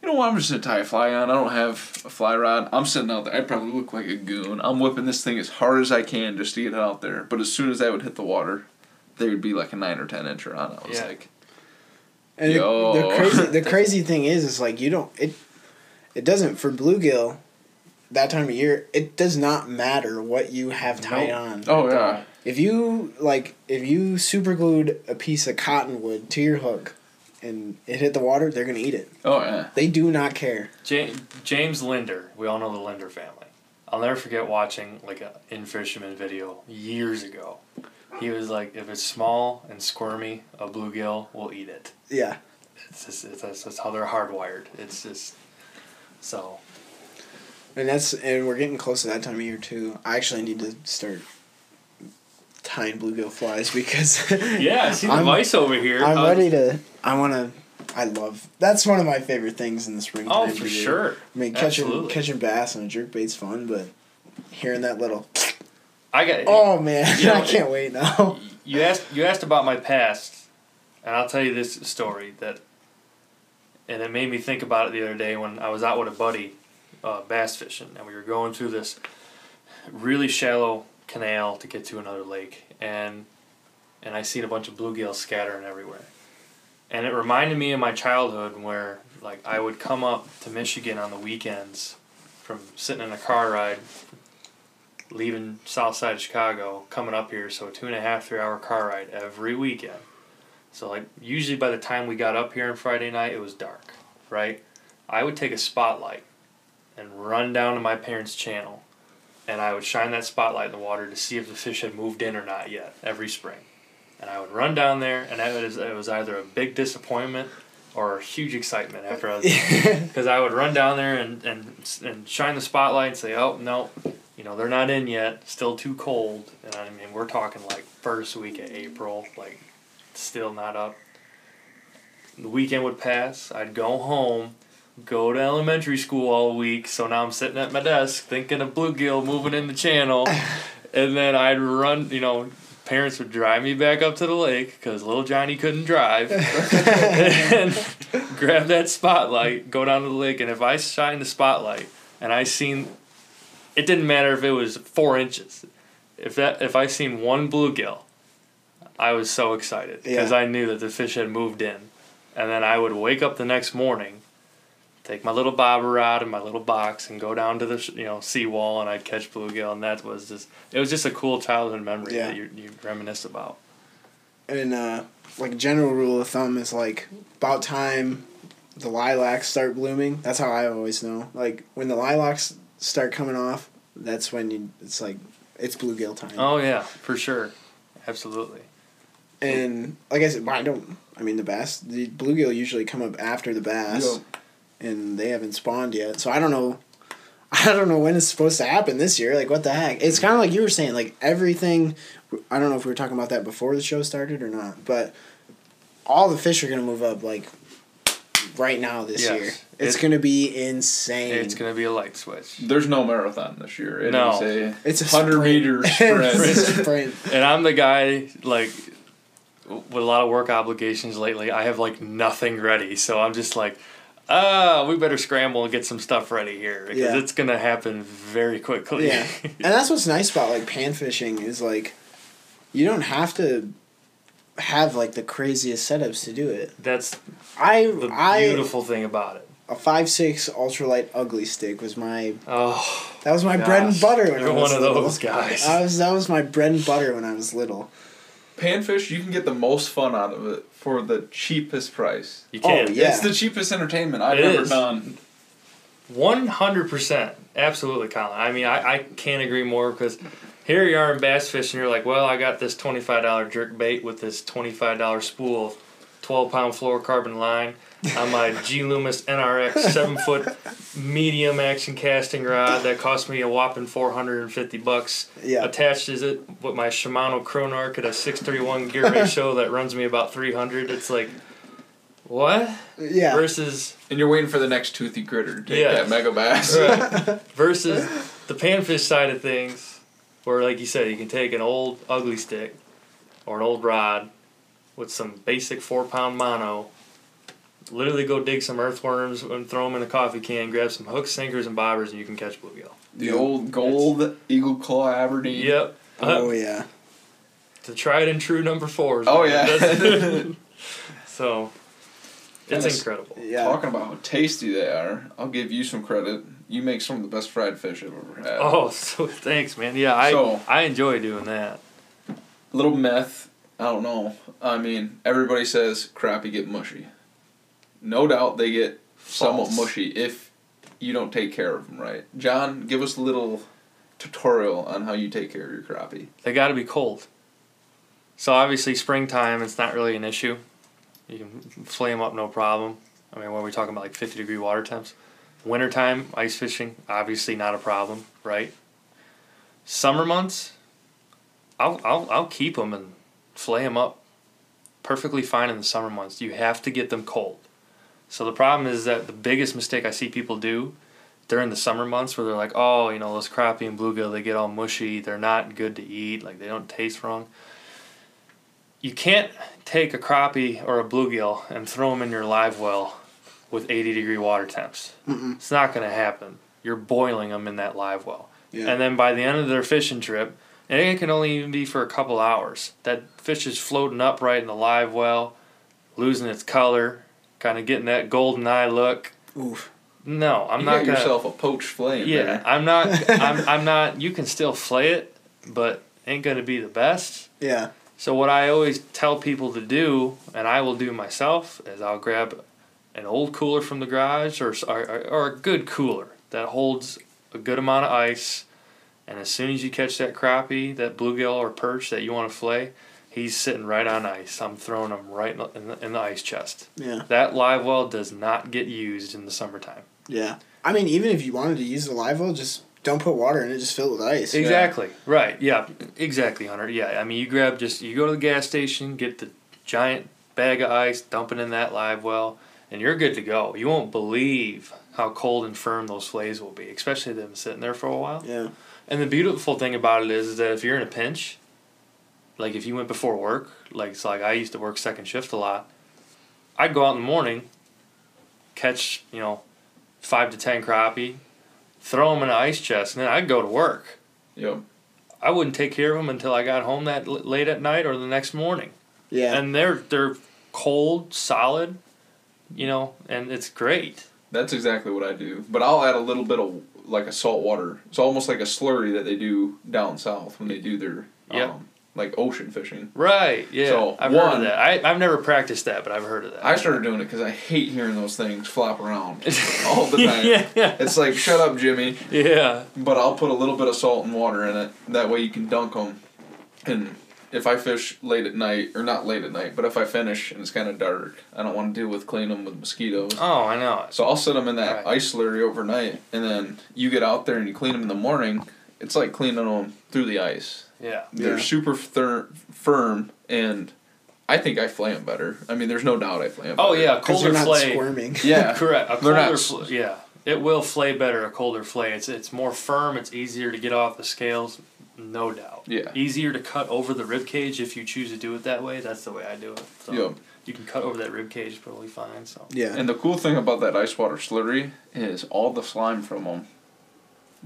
you know what? I'm just gonna tie a fly on. I don't have a fly rod. I'm sitting out there. I probably look like a goon. I'm whipping this thing as hard as I can just to get it out there. But as soon as I would hit the water, there would be like a nine or ten incher on it. I was Yeah. like, and the, the crazy the crazy thing is is like you don't it it doesn't for bluegill that time of year it does not matter what you have tied Nope. on oh yeah, If you like, if you super glued a piece of cottonwood to your hook, and it hit the water, they're gonna eat it. oh yeah. They do not care. James, James Lindner. We all know the Lindner family. I'll never forget watching like a In-Fisherman video years ago. He was like, if it's small and squirmy, a bluegill will eat it. Yeah, It's just it's, that's, that's how they're hardwired. It's just so. and that's and we're getting close to that time of year too. I actually need to start tying bluegill flies because Yeah, I see the I'm- vice over here. I'm Uh, ready to. I want to. I love. That's one of my favorite things in the spring. Oh, for do. sure. I mean, catching Absolutely. catching bass on a jerk bait's fun, but hearing that little. I got. Oh man, You know, I can't wait now. You asked you asked about my past, and I'll tell you this story that, and it made me think about it the other day when I was out with a buddy, uh, bass fishing, and we were going through this really shallow canal to get to another lake, and and I seen a bunch of bluegills scattering everywhere, and it reminded me of my childhood where like I would come up to Michigan on the weekends, from sitting in a car ride leaving south side of Chicago, coming up here, so a two and a half, three hour car ride every weekend. So like usually by the time we got up here on Friday night it was dark, right? I would take a spotlight and run down to my parents' channel and I would shine that spotlight in the water to see if the fish had moved in or not yet every spring. and I would run down there, and it was it was either a big disappointment or huge excitement after I was because I would run down there and, and and shine the spotlight and say, oh no, you know they're not in yet, still too cold, and I mean we're talking like first week of April, like still not up. The weekend would pass. I'd go home, go to elementary school all week. So now I'm sitting at my desk thinking of bluegill moving in the channel, and then I'd run. You know, parents would drive me back up to the lake because little Johnny couldn't drive, and grab that spotlight, go down to the lake, and if I shine the spotlight and I seen, it didn't matter if it was four inches, if that if I seen one bluegill, I was so excited because Yeah. I knew that the fish had moved in, and then I would wake up the next morning. Take my little bobber rod and my little box and go down to the sh- you know seawall and I'd catch bluegill and that was just it was just a cool childhood memory Yeah. that you you reminisce about. and uh, like general rule of thumb is like about time the lilacs start blooming. That's how I always know. Like when the lilacs start coming off, that's when you. It's like it's bluegill time. Oh yeah, for sure, absolutely. And like I said, I don't. I mean, the bass, the bluegill usually come up after the bass, and they haven't spawned yet. So I don't know. I don't know when it's supposed to happen this year. Like, what the heck? It's kind of like you were saying. Like everything. I don't know if we were talking about that before the show started or not, but all the fish are gonna move up like right now this Yes. year. It's It- gonna be insane. It's gonna be a light switch, There's no marathon this year. It No. is a It's a hundred sprint. meter sprint. sprint. and I'm the guy like with a lot of work obligations lately. I have like nothing ready, so I'm just like, ah, we better scramble and get some stuff ready here because Yeah. it's gonna happen very quickly. Yeah, and that's what's nice about like pan fishing is like, you don't have to have like the craziest setups to do it. That's I the I beautiful thing about it. a five six ultralight Ugly Stik was my Oh, that was my bread and butter when you're I was one of little. those guys. I was that was my bread and butter when I was little. Panfish, you can get the most fun out of it for the cheapest price. you Oh, can. yeah. It's the cheapest entertainment I've It ever is. done. One hundred percent, absolutely, Collin. I mean, I, I can't agree more because here you are in bass fishing. You're like, well, I got this twenty five dollar jerk bait with this twenty five dollar spool of twelve pound fluorocarbon line on my G Loomis NRX seven foot medium action casting rod that cost me a whopping four hundred and fifty bucks. Yeah. Attached is it with my Shimano Chronarch at a six thirty one gear ratio that runs me about three hundred. It's like, what Yeah. versus And you're waiting for the next toothy critter to take Yeah. that Megabass. Right. versus the panfish side of things, where like you said, you can take an old Ugly Stik or an old rod with some basic four pound mono, literally go dig some earthworms and throw them in a coffee can, grab some hooks, sinkers, and bobbers, and you can catch bluegill. The old gold Eagle Claw Aberdeen. Yep. Oh uh, yeah. the tried and true number fours. Oh, yeah. So it's Yes. incredible. Yeah. Talking about how tasty they are, I'll give you some credit. You make some of the best fried fish I've ever had. Oh, so thanks, man. Yeah, I So- I enjoy doing that. little meth. I don't know. I mean, everybody says crappie get mushy. No doubt they get somewhat mushy if you don't take care of them right. John, give us a little tutorial on how you take care of your crappie. They got to be cold. So obviously, springtime it's not really an issue. You can flay them up no problem. I mean, when we're talking about like fifty degree water temps, wintertime ice fishing obviously not a problem, right? Summer months, I'll I'll I'll keep them and flay them up perfectly fine in the summer months. You have to get them cold. So the problem is that the biggest mistake I see people do during the summer months where they're like, oh, you know, those crappie and bluegill, they get all mushy, they're not good to eat, like they don't taste wrong. You can't take a crappie or a bluegill and throw them in your live well with 80 degree water temps. Mm-mm. It's not going to happen. You're boiling them in that live well. Yeah. And then by the end of their fishing trip, and it can only even be for a couple hours, that fish is floating upright in the live well, losing its color, kind of getting that golden eye look. Oof. No, I'm you not got gonna. yourself a poached flame. Yeah, there. I'm not. I'm. I'm not. You can still flay it, but ain't gonna be the best. Yeah. So what I always tell people to do, and I will do myself, is I'll grab an old cooler from the garage or or, or a good cooler that holds a good amount of ice, and as soon as you catch that crappie, that bluegill or perch that you want to flay, He's sitting right on ice. I'm throwing him right in the, in the, in the ice chest. Yeah. That live well does not get used in the summertime. Yeah. I mean, even if you wanted to use the live well, just don't put water in it. Just fill it with ice. Exactly. Right. Yeah. Exactly, Hunter. Yeah. I mean, you grab just you go to the gas station, get the giant bag of ice, dump it in that live well, and you're good to go. You won't believe how cold and firm those flays will be, especially them sitting there for a while. Yeah. And the beautiful thing about it is, is that if you're in a pinch, like if you went before work, like it's like I used to work second shift a lot, I'd go out in the morning, catch you know, five to ten crappie, throw them in an ice chest, and then I'd go to work. Yep. I wouldn't take care of them until I got home that l- late at night or the next morning, Yeah. and they're they're cold, solid, you know, and it's great. That's exactly what I do. But I'll add a little bit of like a salt water. It's almost like a slurry that they do down south when they do their Yep. um, like ocean fishing. Right. Yeah. So, I've heard of that. I I've never practiced that, but I've heard of that. I started doing it because I hate hearing those things flop around all the time. yeah. It's like shut up, Jimmy. Yeah. But I'll put a little bit of salt and water in it. That way you can dunk them. And if I fish late at night, or not late at night, but if I finish and it's kind of dark, I don't want to deal with cleaning them with mosquitoes. Oh, I know. So I'll set them in that Right. ice slurry overnight, and then you get out there and you clean them in the morning. It's like cleaning them through the ice. Yeah. They're Yeah. super thir- firm, and I think I flay them better. I mean, there's no doubt I flay them. Oh better. yeah, colder they're not flay. squirming. Yeah. Correct. A They're not colder fl- yeah. It will flay better a colder flay. It's it's more firm, it's easier to get off the scales, no doubt. Yeah. Easier to cut over the rib cage if you choose to do it that way. That's the way I do it. So Yeah. you can cut over that rib cage probably fine. So Yeah. And the cool thing about that ice water slurry is all the slime from them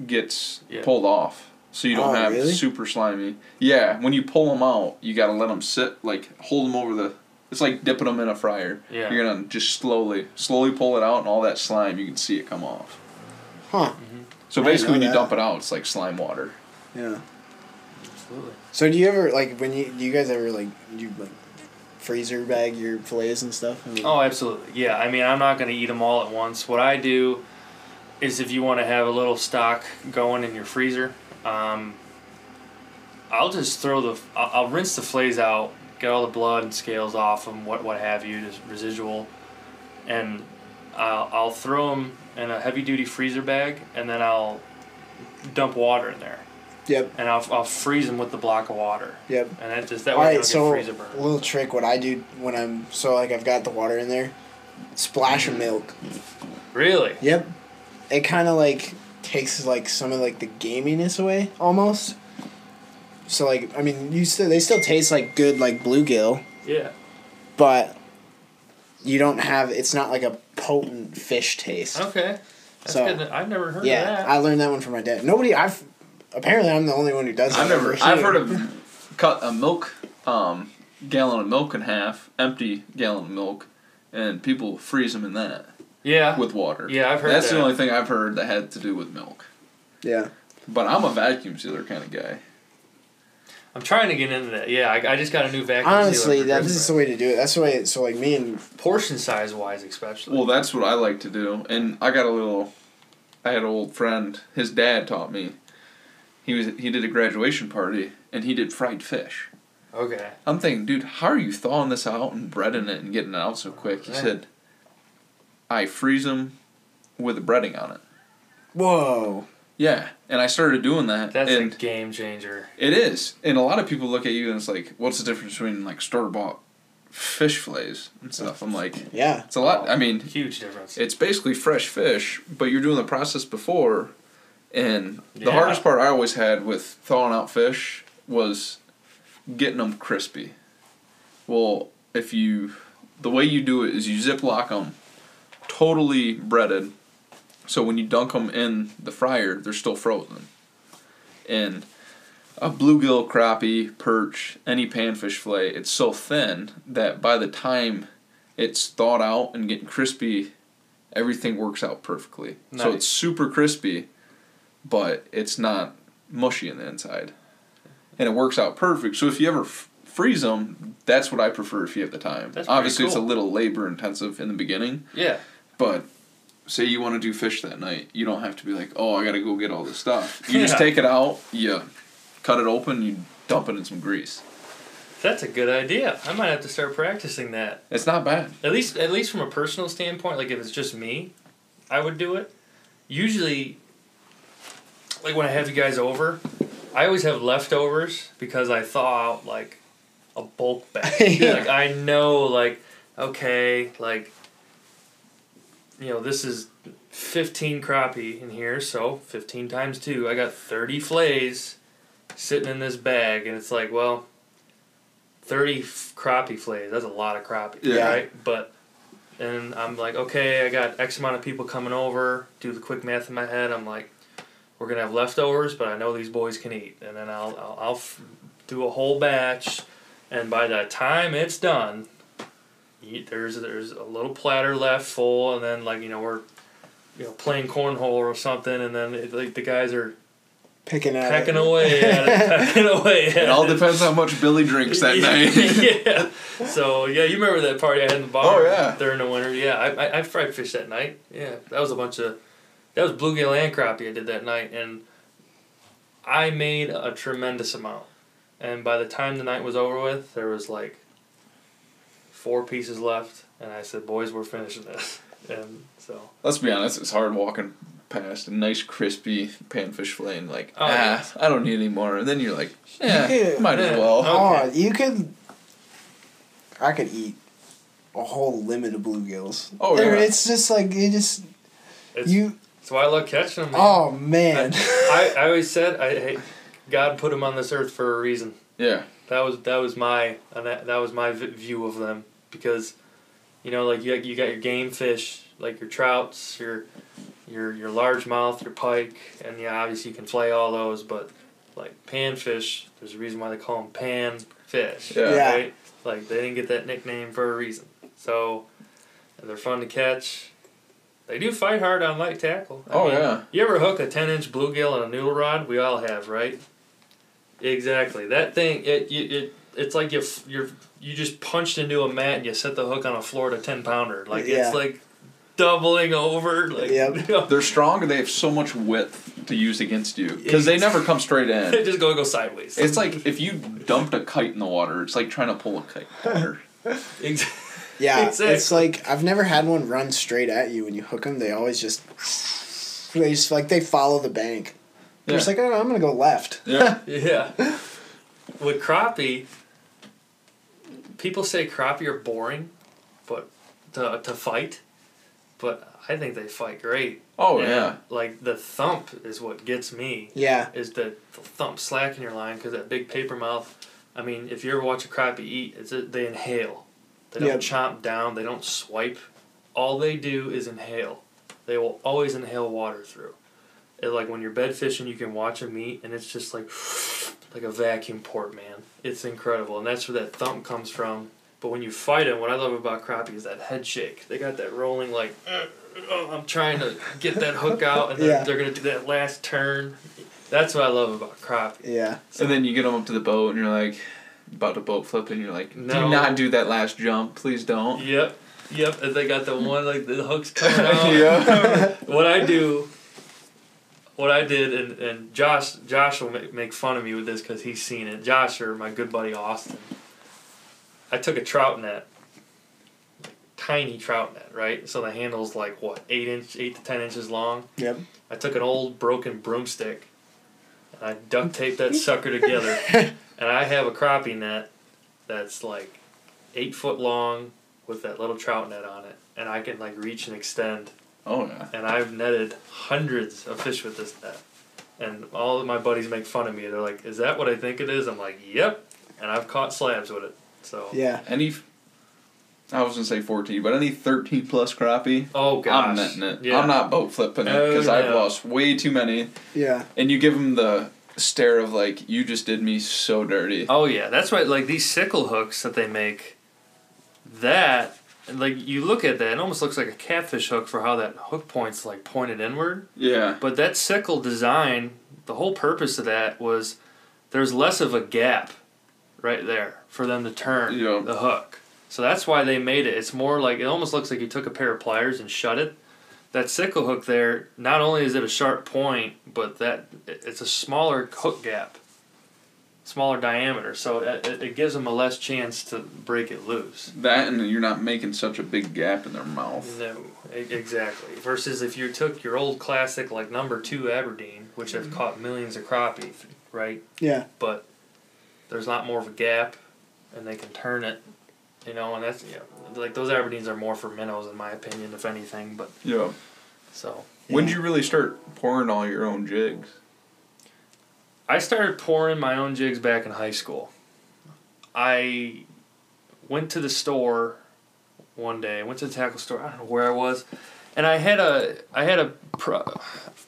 gets Yeah. pulled off. So you don't Oh, have really? super slimy. Yeah, when you pull them out, you gotta let them sit, like hold them over the. It's like dipping them in a fryer. Yeah. You're gonna just slowly, slowly pull it out, and all that slime you can see it come off. Huh. Mm-hmm. So I didn't basically, when you that. dump it out, it's like slime water. Yeah. absolutely. So do you ever like when you do you guys ever like you like freezer bag your fillets and stuff? I mean, Oh, absolutely. Yeah. I mean, I'm not going to eat them all at once. What I do is if you want to have a little stock going in your freezer, um, I'll just throw the, I'll, I'll rinse the flays out, get all the blood and scales off them, what, what have you, just residual, and I'll, I'll throw them in a heavy duty freezer bag, and then I'll dump water in there, Yep. and I'll, I'll freeze them with the block of water, Yep. and that just that way right. you don't So freezer burn. a little trick. What I do when I'm so like I've got the water in there, splash of milk. Really? Yep. It kind of like takes like some of like the gaminess away almost. So like I mean you still they still taste like good like bluegill, Yeah. but you don't have it's not like a potent fish taste. Okay. That's So, good. I've never heard yeah, of that. I learned that one from my dad. Nobody I've apparently I'm the only one who does that. I've never. I've heard of cut a milk um, gallon of milk in half, empty gallon of milk, and people freeze them in that yeah. with water. Yeah, I've heard That's that. the only thing I've heard that had to do with milk. Yeah. But I'm a vacuum sealer kind of guy. I'm trying to get into that. Yeah, I, I just got a new vacuum Honestly, sealer. for that's the way to do it. That's the way. So like me and portion size wise, especially. Well, that's what I like to do, and I got a little. I had an old friend. His dad taught me. He was he did a graduation party and he did fried fish. okay. I'm thinking, dude, how are you thawing this out and breading it and getting it out so quick? He Right. said, I freeze them with the breading on it. whoa. Yeah, and I started doing that, That's and a game changer. it is. And a lot of people look at you and it's like, what's the difference between like store bought fish fillets and stuff? I'm like, Yeah. it's a lot. I mean, Huge difference. it's basically fresh fish, but you're doing the process before. And the Yeah. hardest part I always had with thawing out fish was getting them crispy. Well, if you, the way you do it is you ziplock them totally breaded. So when you dunk them in the fryer, they're still frozen. And a bluegill, crappie, perch, any panfish fillet, it's so thin that by the time it's thawed out and getting crispy, everything works out perfectly. So it's super crispy, but it's not mushy in the inside. And it works out perfect. So if you ever f- freeze them, that's what I prefer if you have the time. Obviously, it's a little labor intensive in the beginning, yeah. But say you want to do fish that night, you don't have to be like, oh, I got to go get all this stuff. You just take it out, you cut it open, you dump it in some grease. That's a good idea. I might have to start practicing that. It's not bad. At least, at least from a personal standpoint, like if it's just me, I would do it. Usually, like when I have you guys over, I always have leftovers because I thaw out like a bulk bag. Yeah. Like I know, like okay, like you know, this is fifteen crappie in here, so fifteen times two, I got thirty flays sitting in this bag, and it's like, well, thirty f- crappie flays. That's a lot of crappie, Yeah. right? But and I'm like, okay, I got X amount of people coming over. Do the quick math in my head. I'm like, we're gonna have leftovers, but I know these boys can eat, and then I'll I'll, I'll f- do a whole batch, and by the time it's done, you, there's there's a little platter left full, and then like you know we're you know playing cornhole or something, and then it, like the guys are Picking at pecking it. away at it, pecking away at It all it. depends how much Billy drinks that night. yeah. So yeah, you remember that party I had in the bar? Oh, yeah. During the winter, yeah. I, I I fried fish that night. Yeah, that was a bunch of, that was bluegill and crappie I did that night, and I made a tremendous amount. And by the time the night was over with, there was like four pieces left, and I said, "Boys, we're finishing this." And so Let's be honest, it's hard walking past a nice crispy panfish fillet and like, Oh, ah, yeah. I don't need any more. And then you're like, yeah, Yeah. might as well. Oh. Oh, you could. I could eat a whole limit of bluegills. Oh, They're- yeah. It's just like it just it's you. that's why I love catching them. man. Oh man. I, I always said I hey, God put them on this earth for a reason. Yeah. That was that was my and that, that was my v- view of them because, you know, like you you got your game fish like your trouts, your your your largemouth, your pike, and yeah, obviously you can flay all those, but like panfish, there's a reason why they call them pan fish, Yeah. Yeah. right? Like they didn't get that nickname for a reason. So, they're fun to catch. They do fight hard on light tackle. I Oh, mean, yeah. You ever hook a ten inch bluegill on a noodle rod? We all have, right? Exactly. That thing, it you it it's like you, you're, you just punched into a mat and you set the hook on a Florida ten pounder. Like Yeah. it's like doubling over. Like Yep. you know, They're strong and they have so much width to use against you because they never come straight in. they just go go sideways. It's like if you dumped a kite in the water, it's like trying to pull a kite in water. Ex- Yeah, Exactly. it's like I've never had one run straight at you when you hook them. They always just they just like they follow the bank. They're just like, oh, I'm gonna go left. Yeah. yeah. With crappie, people say crappie are boring, but to to fight, but I think they fight great. Oh And, yeah. Like the thump is what gets me. Yeah, is the, the thump slack in your line because that big paper mouth. I mean, if you ever watch a crappie eat, it's a, they inhale. They don't Yep. chomp down. They don't swipe. All they do is inhale. They will always inhale water through. It, like when you're bed fishing, you can watch them eat, and it's just like like a vacuum port, man. It's incredible, and that's where that thump comes from. But when you fight them, what I love about crappie is that head shake. They got that rolling like, oh, I'm trying to get that hook out, and then Yeah. they're gonna do that last turn. That's what I love about crappie. yeah. And then you get them up to the boat and you're like, about to boat flip and you're like, No. do not do that last jump, please don't. Yep, yep. And they got the one like the hooks coming out. yeah. what I do, what I did, and, and Josh Josh will make, make fun of me with this because he's seen it. Josh or my good buddy Austin. I took a trout net, tiny trout net, right? So the handle's like what eight inch, eight to ten inches long. Yep. I took an old broken broomstick, and I duct taped that sucker together, and I have a crappie net that's like eight foot long with that little trout net on it, and I can like reach and extend Oh yeah. and I've netted hundreds of fish with this net. And all of my buddies make fun of me. They're like, "Is that what I think it is?" I'm like, "Yep." And I've caught slabs with it. So. Yeah. Any, I was gonna say 14, but any 13 plus crappie, Oh gosh. I'm netting it. Yeah. I'm not boat flipping it No, because oh, I've no. lost way too many. Yeah. And you give them the stare of like, you just did me so dirty. Oh yeah, that's right. Like these sickle hooks that they make, that like you look at that, it almost looks like a catfish hook for how that hook point's like pointed inward. Yeah. But that sickle design, the whole purpose of that was there's less of a gap right there for them to turn Yeah. the hook. So that's why they made it. It's more like it almost looks like you took a pair of pliers and shut it. That sickle hook there, not only is it a sharp point, but that it's a smaller hook gap. Smaller smaller diameter, so it, it, it gives them a less chance to break it loose. That and you're not making such a big gap in their mouth. No, e- exactly. Versus if you took your old classic like number two Aberdeen, which have mm-hmm. caught millions of crappie, right? Yeah. But there's a lot more of a gap, and they can turn it, you know, and that's yeah, like those Aberdeens are more for minnows in my opinion, if anything. But Yeah. so When did you really start pouring all your own jigs? I started pouring my own jigs back in high school. I went to the store one day. I went to the tackle store. I don't know where I was, and I had a I had a pro,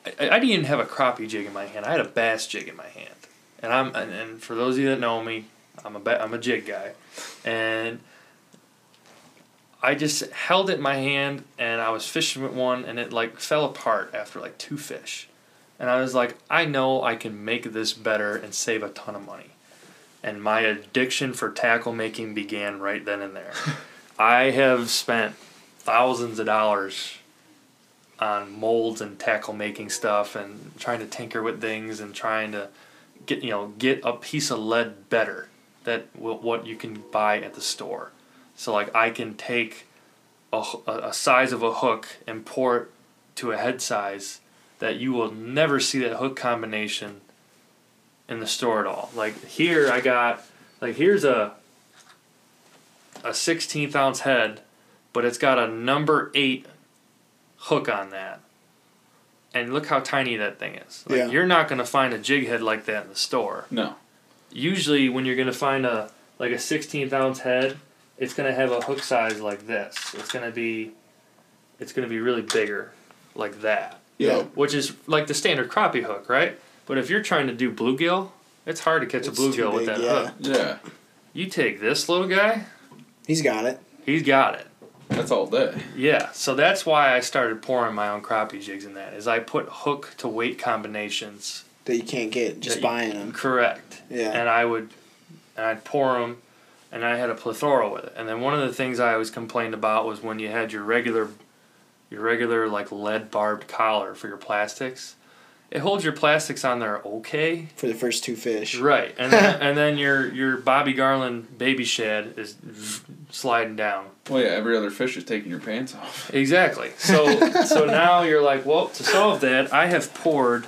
I, I didn't even have a crappie jig in my hand. I had a bass jig in my hand, and I'm and, and for those of you that know me, I'm a ba- I'm a jig guy, and I just held it in my hand and I was fishing with one and it like fell apart after like two fish. And I was like, I know I can make this better and save a ton of money. And my addiction for tackle making began right then and there. I have spent thousands of dollars on molds and tackle making stuff and trying to tinker with things and trying to get you know get a piece of lead better that what you can buy at the store. So like I can take a size of a hook and pour it to a head size that you will never see that hook combination in the store at all. Like here I got like here's a a 16th ounce head, but it's got a number 8 hook on that. And look how tiny that thing is. Like Yeah. you're not going to find a jig head like that in the store No. usually when you're gonna find a like a 16th ounce head, it's gonna have a hook size like this. It's gonna be, it's gonna be really bigger, like that. Yeah. Which is like the standard crappie hook, right? But if you're trying to do bluegill, it's hard to catch It's a bluegill too with that yeah. hook. Yeah. You take this little guy, He's got it. he's got it. That's all day. Yeah, so that's why I started pouring my own crappie jigs in that. Is I put hook to weight combinations. That you can't get just that you- buying them. Correct. Yeah. and I would, and I'd pour them, and I had a plethora with it. And then one of the things I always complained about was when you had your regular, your regular like lead barbed collar for your plastics. It holds your plastics on there okay, for the first two fish. right? And then, and then your your Bobby Garland baby shad is sliding down. Well, yeah, every other fish is taking your pants off. Exactly. So so now you're like, well, to solve that, I have poured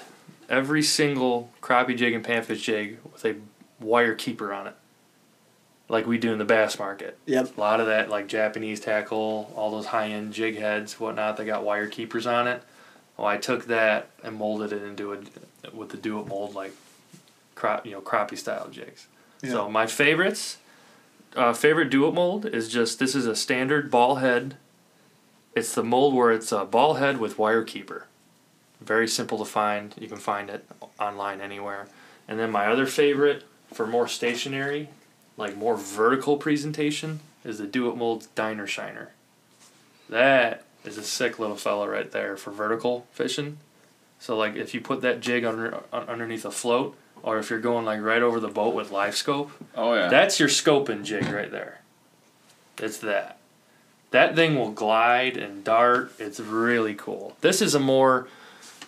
every single crappie jig and panfish jig with a wire keeper on it, like we do in the bass market. Yep. A lot of that, like Japanese tackle, all those high end jig heads, whatnot, they got wire keepers on it. Well, I took that and molded it into a with the do it mold like crop, you know, crappie style jigs. So my favorites, uh, favorite do it mold is just this is a standard ball head. It's the mold where it's a ball head with wire keeper. Very simple to find. You can find it online anywhere. And then my other favorite for more stationary, like more vertical presentation, is the Do It Mold Diner Shiner. That is a sick little fella right there for vertical fishing. So like if you put that jig under un- underneath a float, or if you're going like right over the boat with LiveScope, Oh yeah. that's your scoping jig right there. It's that. That thing will glide and dart. It's really cool. This is a more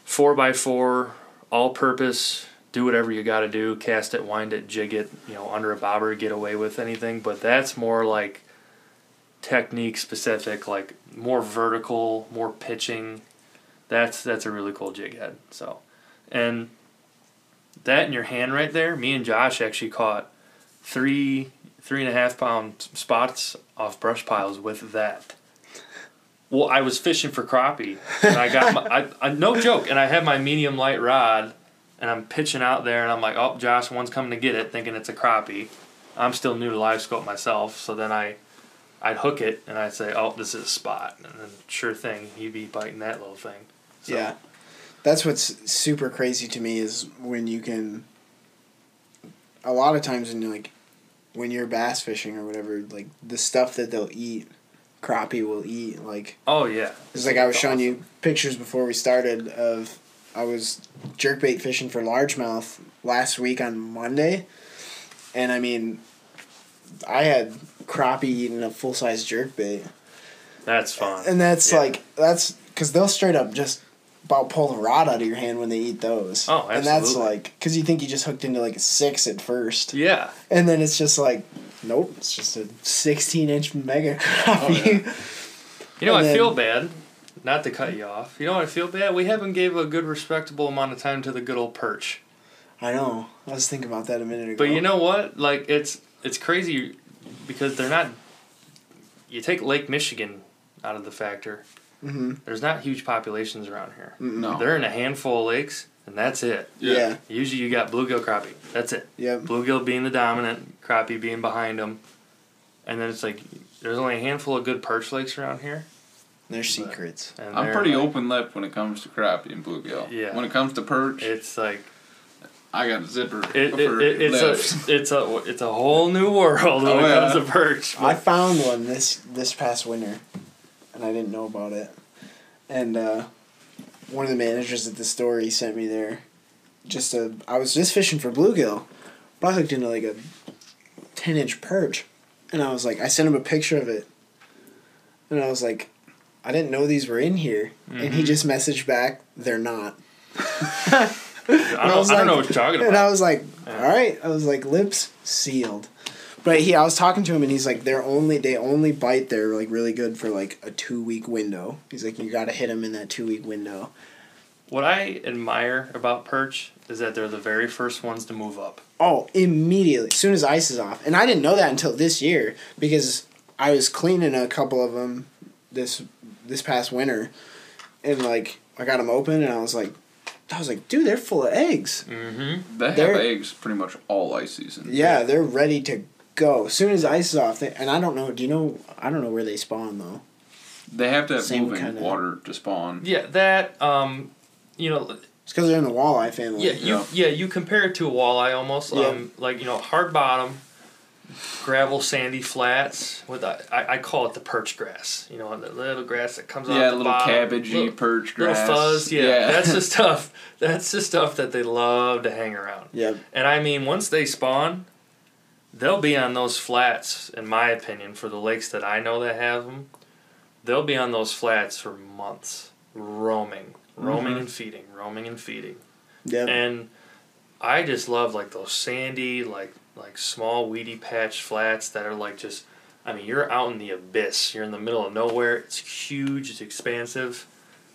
four by four, all purpose, do whatever you gotta do, cast it, wind it, jig it, you know, under a bobber, get away with anything. But that's more like technique specific, like more vertical, more pitching. That's that's a really cool jig head. So and that in your hand right there, me and Josh actually caught three three and a half pound spots off brush piles with that. Well, I was fishing for crappie, and I got my I, I no joke, and I had my medium light rod, and I'm pitching out there, and I'm like, oh, Josh, one's coming to get it, thinking it's a crappie. I'm still new to LiveScope myself, so then I, I'd hook it, and I'd say, oh, this is a spot, and then sure thing, he'd be biting that little thing. So, Yeah. That's what's super crazy to me is when you can. A lot of times when you like, when you're bass fishing or whatever, like the stuff that they'll eat, crappie will eat. Like Oh yeah. it's like I was showing you pictures before we started of I was jerkbait fishing for largemouth last week on Monday, and I mean, I had crappie eating a full size jerkbait. That's fun. And that's Yeah. like that's because they'll straight up just about pull the rod out of your hand when they eat those. Oh, absolutely. And that's like because you think you just hooked into like a six at first, Yeah. and then it's just like, nope, it's just a sixteen inch mega oh, crappie. You know, And I then- feel bad. Not to cut you off. You know, what I feel bad. We haven't gave a good, respectable amount of time to the good old perch. I know. I was thinking about that a minute ago. But you know what? Like it's it's crazy because they're not. You take Lake Michigan out of the factor. hmm There's not huge populations around here. No. They're in a handful of lakes, and that's it. Yeah. Usually, you got bluegill, crappie. That's it. Yep. Bluegill being the dominant, crappie being behind them, and then it's like there's only a handful of good perch lakes around here. They're secrets. And I'm they're pretty like- open lip when it comes to crappie and bluegill. Yeah. When it comes to perch, It's like I got a zipper. it, it, it, it's lips. a it's a it's a whole new world when Oh, it yeah. comes to perch. I found one this this past winter, and I didn't know about it. And uh, one of the managers at the store he sent me there. Just a, I was just fishing for bluegill, but I hooked into like a ten inch perch, and I was like, I sent him a picture of it, and I was like, I didn't know these were in here, and he Mhm. just messaged back, they're not. I don't, I was I don't know like- what you're talking about. And. I was like, all right. I was like, lips sealed. But he, I was talking to him, and he's like, they're only they only bite. They're like really good for like a two week window. He's like, you got to hit them in that two week window. What I admire about perch is that they're the very first ones to move up. Oh, immediately, as soon as ice is off, and I didn't know that until this year because I was cleaning a couple of them this this past winter, and like I got them open, and I was like, I was like, dude, they're full of eggs. Mm-hmm. They have they're- eggs pretty much all ice season. Yeah, they're ready to go. As soon as ice is off, they, and I don't know. Do you know? I don't know where they spawn though. They have to have Same moving kinda- water to spawn. Yeah, that um, you know, It's because they're in the walleye family. yeah, you Yeah. yeah you compare it to a walleye almost. Yeah. Um, like you know, hard bottom, gravel, sandy flats with a, I, I call it the perch grass. You know, the little grass that comes off Yeah, little bottom, cabbagey little- perch little fuzz. Yeah, that's the stuff. That's the stuff that they love to hang around. Yep. And I mean, once they spawn, they'll be on those flats. In my opinion, for the lakes that I know that have them, they'll be on those flats for months, roaming, roaming Mhm. and feeding, roaming and feeding. Yep. And I just love like those sandy, like like small weedy patch flats that are like just. I mean, you're out in the abyss. You're in the middle of nowhere. It's huge. It's expansive.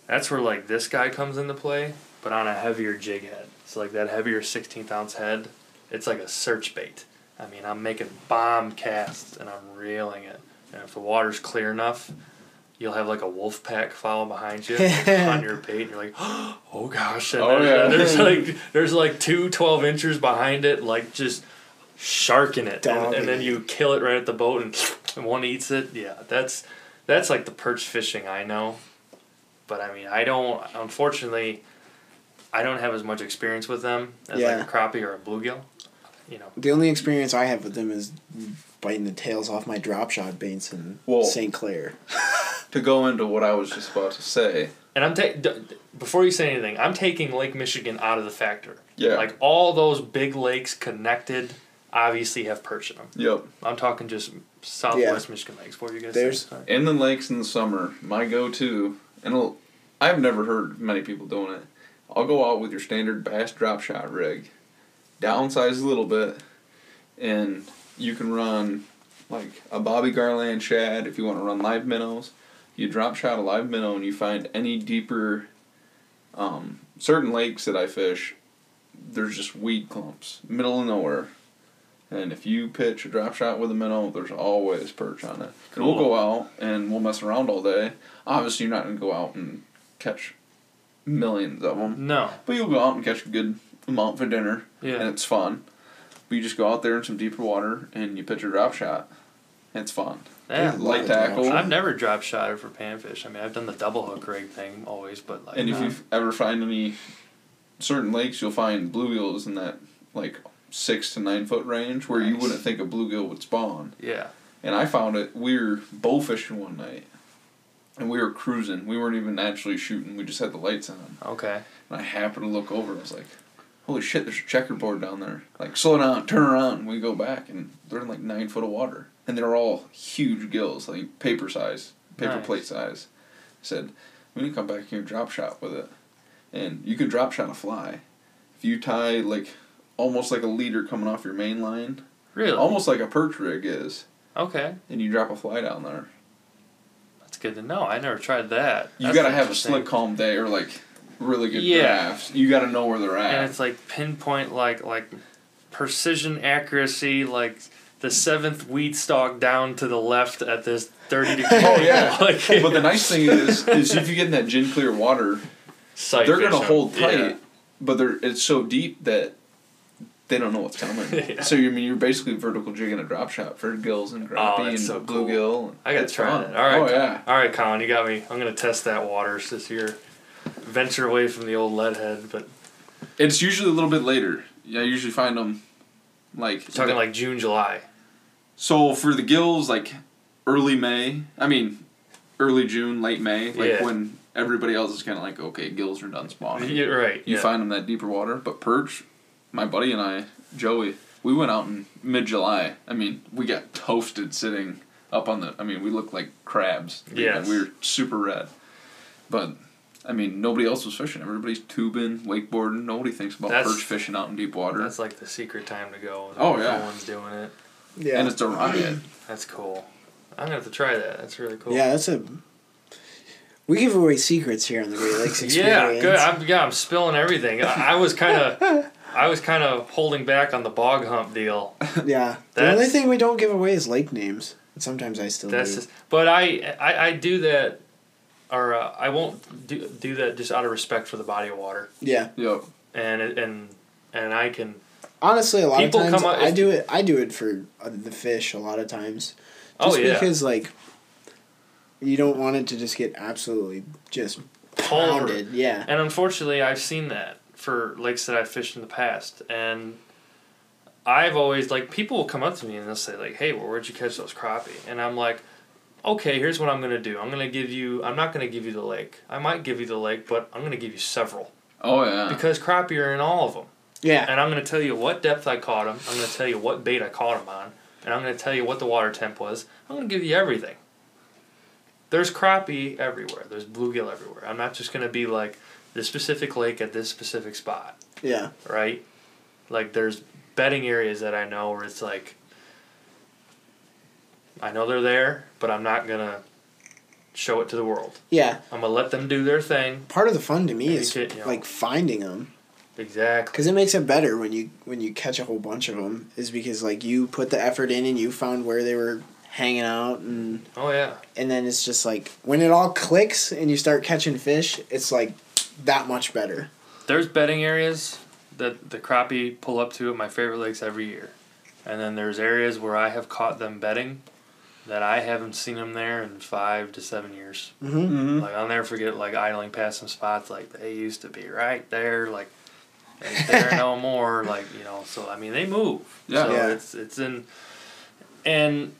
That's where like this guy comes into play, but on a heavier jig head. It's like that heavier 16th ounce head. It's like a search bait. I mean, I'm making bomb casts and I'm reeling it. And if the water's clear enough, you'll have like a wolf pack follow behind you on your bait. And you're like, oh gosh. And Oh, there's, yeah. there's like there's like two 12 inchers behind it, like just sharking it. And, and then you kill it right at the boat and, and one eats it. Yeah, that's that's like the perch fishing I know. But I mean, I don't. Unfortunately, I don't have as much experience with them as Yeah. like a crappie or a bluegill. You know. The only experience I have with them is biting the tails off my drop shot baits in Well- St. Clair. To go into what I was just about to say. And I'm taking before you say anything, I'm taking Lake Michigan out of the factor. Yeah. Like all those big lakes connected, obviously have perch in them. Yep. I'm talking just Southwest Michigan lakes. What were you guys There's- saying? Inland lakes in the summer, my go-to, and I'll- I've never heard many people doing it. I'll go out with your standard bass drop shot rig, downsize a little bit, and you can run like a Bobby Garland shad if you want to run live minnows. You drop shot a live minnow and you find any deeper, um, certain lakes that I fish, there's just weed clumps, middle of nowhere. And if you pitch a drop shot with a minnow, there's always perch on it. And we'll go out and we'll mess around all day. Obviously, you're not going to go out and catch millions of them. No. But you'll go out and catch a good amount for dinner, Yeah. and it's fun. But you just go out there in some deeper water and you pitch a drop shot. And it's fun. Yeah. Love Light a drop tackle. I've never drop shotted for panfish. I mean, I've done the double hook rig thing always, but like. And if no. you ever find any certain lakes, you'll find bluegills in that like six to nine foot range where you wouldn't think a bluegill would spawn. Yeah. And I found it. We were bow fishing one night, and we were cruising. We weren't even actually shooting. We just had the lights on. Okay. And I happened to look over. I was like, "Holy shit! There's a checkerboard down there. Like, slow down, turn around." And we go back, and they're in like nine foot of water, and they're all huge gills, like paper size, paper Nice. plate size. I said, "We need to come back here and drop shot with it." and you could drop shot a fly. If you tie like almost like a leader coming off your main line, Really? almost like a perch rig is, Okay, and you drop a fly down there. that's good to know. I never tried that. You That's gotta have a slick, calm day or like really good Yeah. drafts. You gotta know where they're at. and it's like pinpoint like like precision accuracy like the seventh weed stalk down to the left at this 30 degree Oh, yeah. like, but the nice thing is, is if you get in that gin clear water, sight they're gonna hold tight, Yeah. but they're it's so deep that they don't know what's coming. Yeah. So you I mean you're basically vertical jigging a drop shot for gills and oh, crappie Oh, and so cool. bluegill. I gotta try fun. that. All right. Oh yeah. all right collin you got me i'm gonna test that waters this year venture away from the old lead head but It's usually a little bit later. Yeah, I usually find them like talking like june july so for the gills like early May. I mean, early June, late May, like Yeah. when everybody else is kind of like okay, gills are done spawning. you're right You yeah. find them that deeper water, but perch, my buddy and I, Joey, we went out in mid July. I mean, we got toasted sitting up on the. I mean, we looked like crabs. Yeah. we were super red, but. I mean, nobody else was fishing. Everybody's tubing, wakeboarding. Nobody thinks about That's- perch fishing out in deep water. that's like the secret time to go Oh, yeah. no one's doing it Yeah. And it's a riot. that's cool i'm gonna have to try that that's really cool Yeah, that's a. We give away secrets here on the Great Lakes Experience. Yeah, good. I'm yeah, I'm spilling everything. I, I was kind of, I was kind of holding back on the bog hump deal. Yeah. The only thing we don't give away is lake names. Sometimes I still That's do. just, but I, I, I do that, or uh, I won't do do that just out of respect for the body of water, yeah. Yep. and and and I can. Honestly, a lot People of times come up- I do it. I do it for uh, the fish a lot of times. Oh, Just yeah. because like you don't want it to just get absolutely just Pulverized. pounded. Yeah. And unfortunately, I've seen that for lakes that I've fished in the past, and I've always like people will come up to me and they'll say like, "Hey, well, where'd you catch those crappie?" And I'm like, "Okay, here's what I'm gonna do. I'm gonna give you. I'm not gonna give you the lake. I might give you the lake, but I'm gonna give you several Oh yeah. because crappie are in all of them, Yeah. and I'm gonna tell you what depth I caught them. I'm gonna tell you what bait I caught them on, and I'm gonna tell you what the water temp was. I'm gonna give you everything." There's crappie everywhere. There's bluegill everywhere. I'm not just gonna be like this specific lake at this specific spot, Yeah. right? Like there's bedding areas that I know where it's like I know they're there, but I'm not gonna show it to the world. Yeah. I'm gonna let them do their thing. Part of the fun to me And is get, you know- like finding them Exactly. because it makes it better when you when you catch a whole bunch of them. Is because like you put the effort in and you found where they were hanging out and Oh yeah. and then it's just like when it all clicks and you start catching fish, it's like that much better. There's bedding areas that the crappie pull up to at my favorite lakes every year. And then there's areas where I have caught them bedding that I haven't seen them there in five to seven years. Mm-hmm. Mm-hmm. Like I'll never forget like idling past some spots like they used to be right there, like they're no more. Like, you know, so I mean they move. Yeah. So Yeah. it's it's in and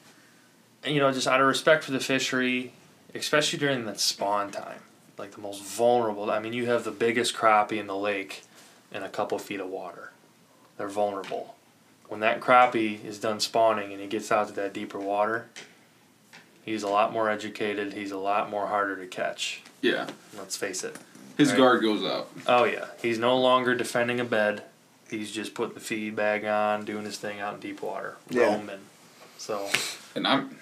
you know, just out of respect for the fishery, especially during the spawn time, like the most vulnerable I mean you have the biggest crappie in the lake in a couple feet of water. They're vulnerable. When that crappie is done spawning and he gets out to that deeper water, he's a lot more educated, he's a lot more harder to catch. Yeah. Let's face it. His Right. guard goes up. Oh yeah, he's no longer defending a bed. He's just putting the feed bag on, doing his thing out in deep water, Yeah. roaming. So And I'm.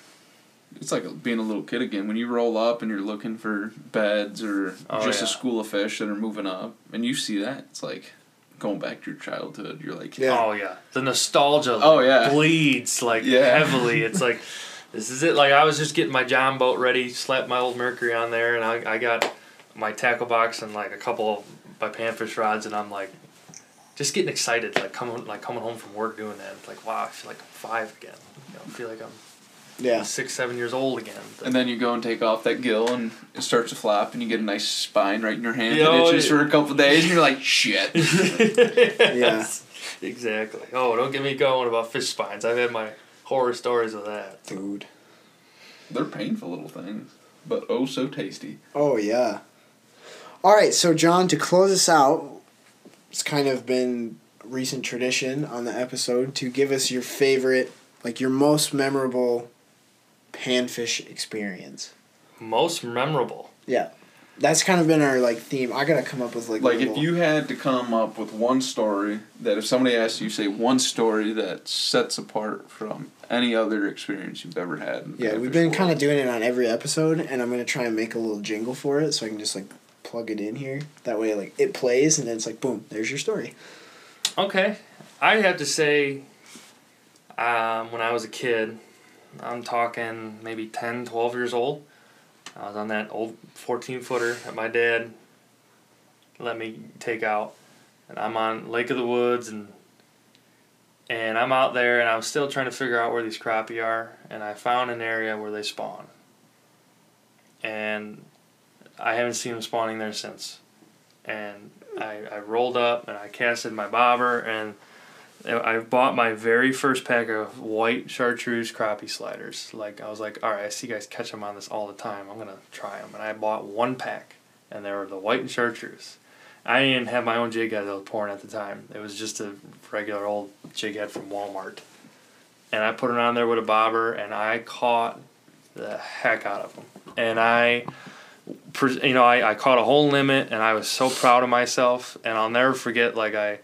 It's like being a little kid again. When you roll up and you're looking for beds or Oh, just yeah. a school of fish that are moving up, and you see that, it's like going back to your childhood. You're like, Yeah. oh yeah, the nostalgia like, Oh, yeah. bleeds like Yeah. heavily. It's like this is it. Like I was just getting my John boat ready, slapped my old Mercury on there, and I I got my tackle box and like a couple of my panfish rods, and I'm like. Just getting excited, like coming like coming home from work doing that. It's like wow, I feel like I'm five again. You know, I feel like I'm Yeah. six, seven years old again. And then you go and take off that gill, and it starts to flap, and you get a nice spine right in your hand. Yeah, that oh, itches yeah. for a couple days, and you're like, shit. yes, exactly. Oh, don't get me going about fish spines. I've had my horror stories of that. Dude. They're painful little things, but oh so tasty. Oh yeah. All right, so John, to close us out, it's kind of been recent tradition on the episode to give us your favorite, like your most memorable panfish experience. Most memorable. Yeah. that's kind of been our like theme. I gotta come up with like Like little- if you had to come up with one story that if somebody asked you, say one story that sets apart from any other experience you've ever had. Yeah, we've been kind of doing it on every episode, and I'm gonna try and make a little jingle for it, so I can just like plug it in here. That way, like it plays, and then it's like boom, there's your story. Okay, I have to say, um, when I was a kid, I'm talking maybe 10, 12 years old. I was on that old 14 footer that my dad let me take out, and I'm on Lake of the Woods, and and I'm out there, and I'm still trying to figure out where these crappie are, and I found an area where they spawn, and I haven't seen them spawning there since, and I, I rolled up and I casted my bobber and I bought my very first pack of white chartreuse crappie sliders. Like I was like, all right, I see you guys catch them on this all the time. I'm gonna try them, and I bought one pack, and they were the white and chartreuse. I didn't have my own jig head that was pouring at the time. It was just a regular old jig head from Walmart, and I put it on there with a bobber, and I caught the heck out of them, and I you know, I, I caught a whole limit and I was so proud of myself. And I'll never forget, like, I,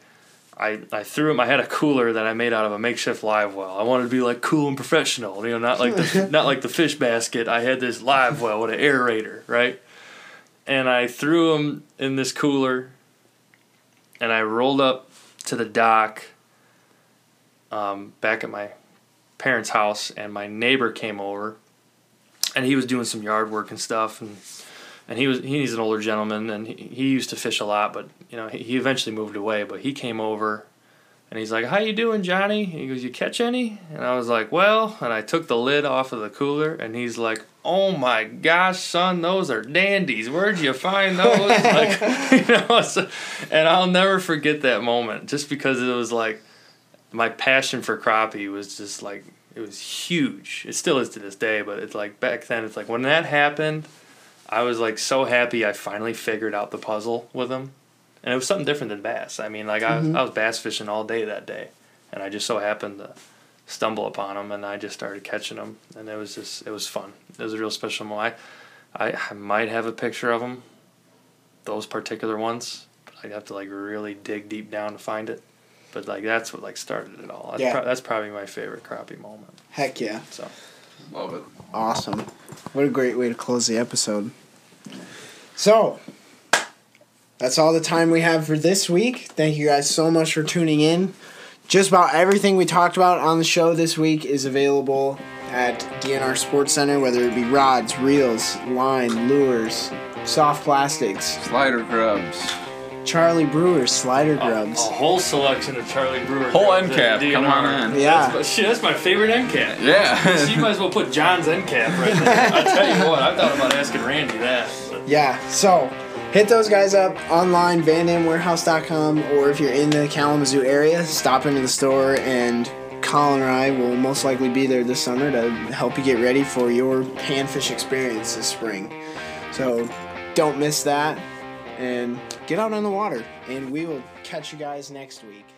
I, I threw him, I had a cooler that I made out of a makeshift live well. I wanted to be like cool and professional, you know, not like the, not like the fish basket. I had this live well with an aerator, right? And I threw him in this cooler and I rolled up to the dock um, back at my parents' house and my neighbor came over and he was doing some yard work and stuff and and he was he's an older gentleman and he, he used to fish a lot but you know he, he eventually moved away but he came over and he's like how you doing johnny he goes you catch any and i was like well and i took the lid off of the cooler and he's like oh my gosh son those are dandies where'd you find those like you know so, and i'll never forget that moment just because it was like my passion for crappie was just like it was huge. It still is to this day, but it's like back then. It's like when that happened, I was like so happy. I finally figured out the puzzle with them, and it was something different than bass. I mean, like I was, mm-hmm. I was bass fishing all day that day, and I just so happened to stumble upon them, and I just started catching them, and it was just it was fun. It was a real special moment. I, I, I might have a picture of them, those particular ones. I'd have to like really dig deep down to find it. But like that's what like started it all. That's, Yeah. pro- that's probably my favorite crappie moment. Heck yeah, So Love it. awesome! What a great way to close the episode. So, that's all the time we have for this week. Thank you guys so much for tuning in. Just about everything we talked about on the show this week is available at DNR Sports Center, whether it be rods, reels, line, lures, soft plastics, Slider grubs. Charlie Brewer slider a, a grubs. whole selection of Charlie Brewer. Whole grubs end cap. Come on in. Yeah. That's, shit, that's my favorite end cap. Yeah. so you might as well put John's end cap right there. I tell you what, I thought about asking Randy that. Yeah, so hit those guys up online, vandamwarehouse.com, or if you're in the Kalamazoo area, stop into the store and Collin and I will most likely be there this summer to help you get ready for your panfish experience this spring. So don't miss that and get out on the water. And we will catch you guys next week.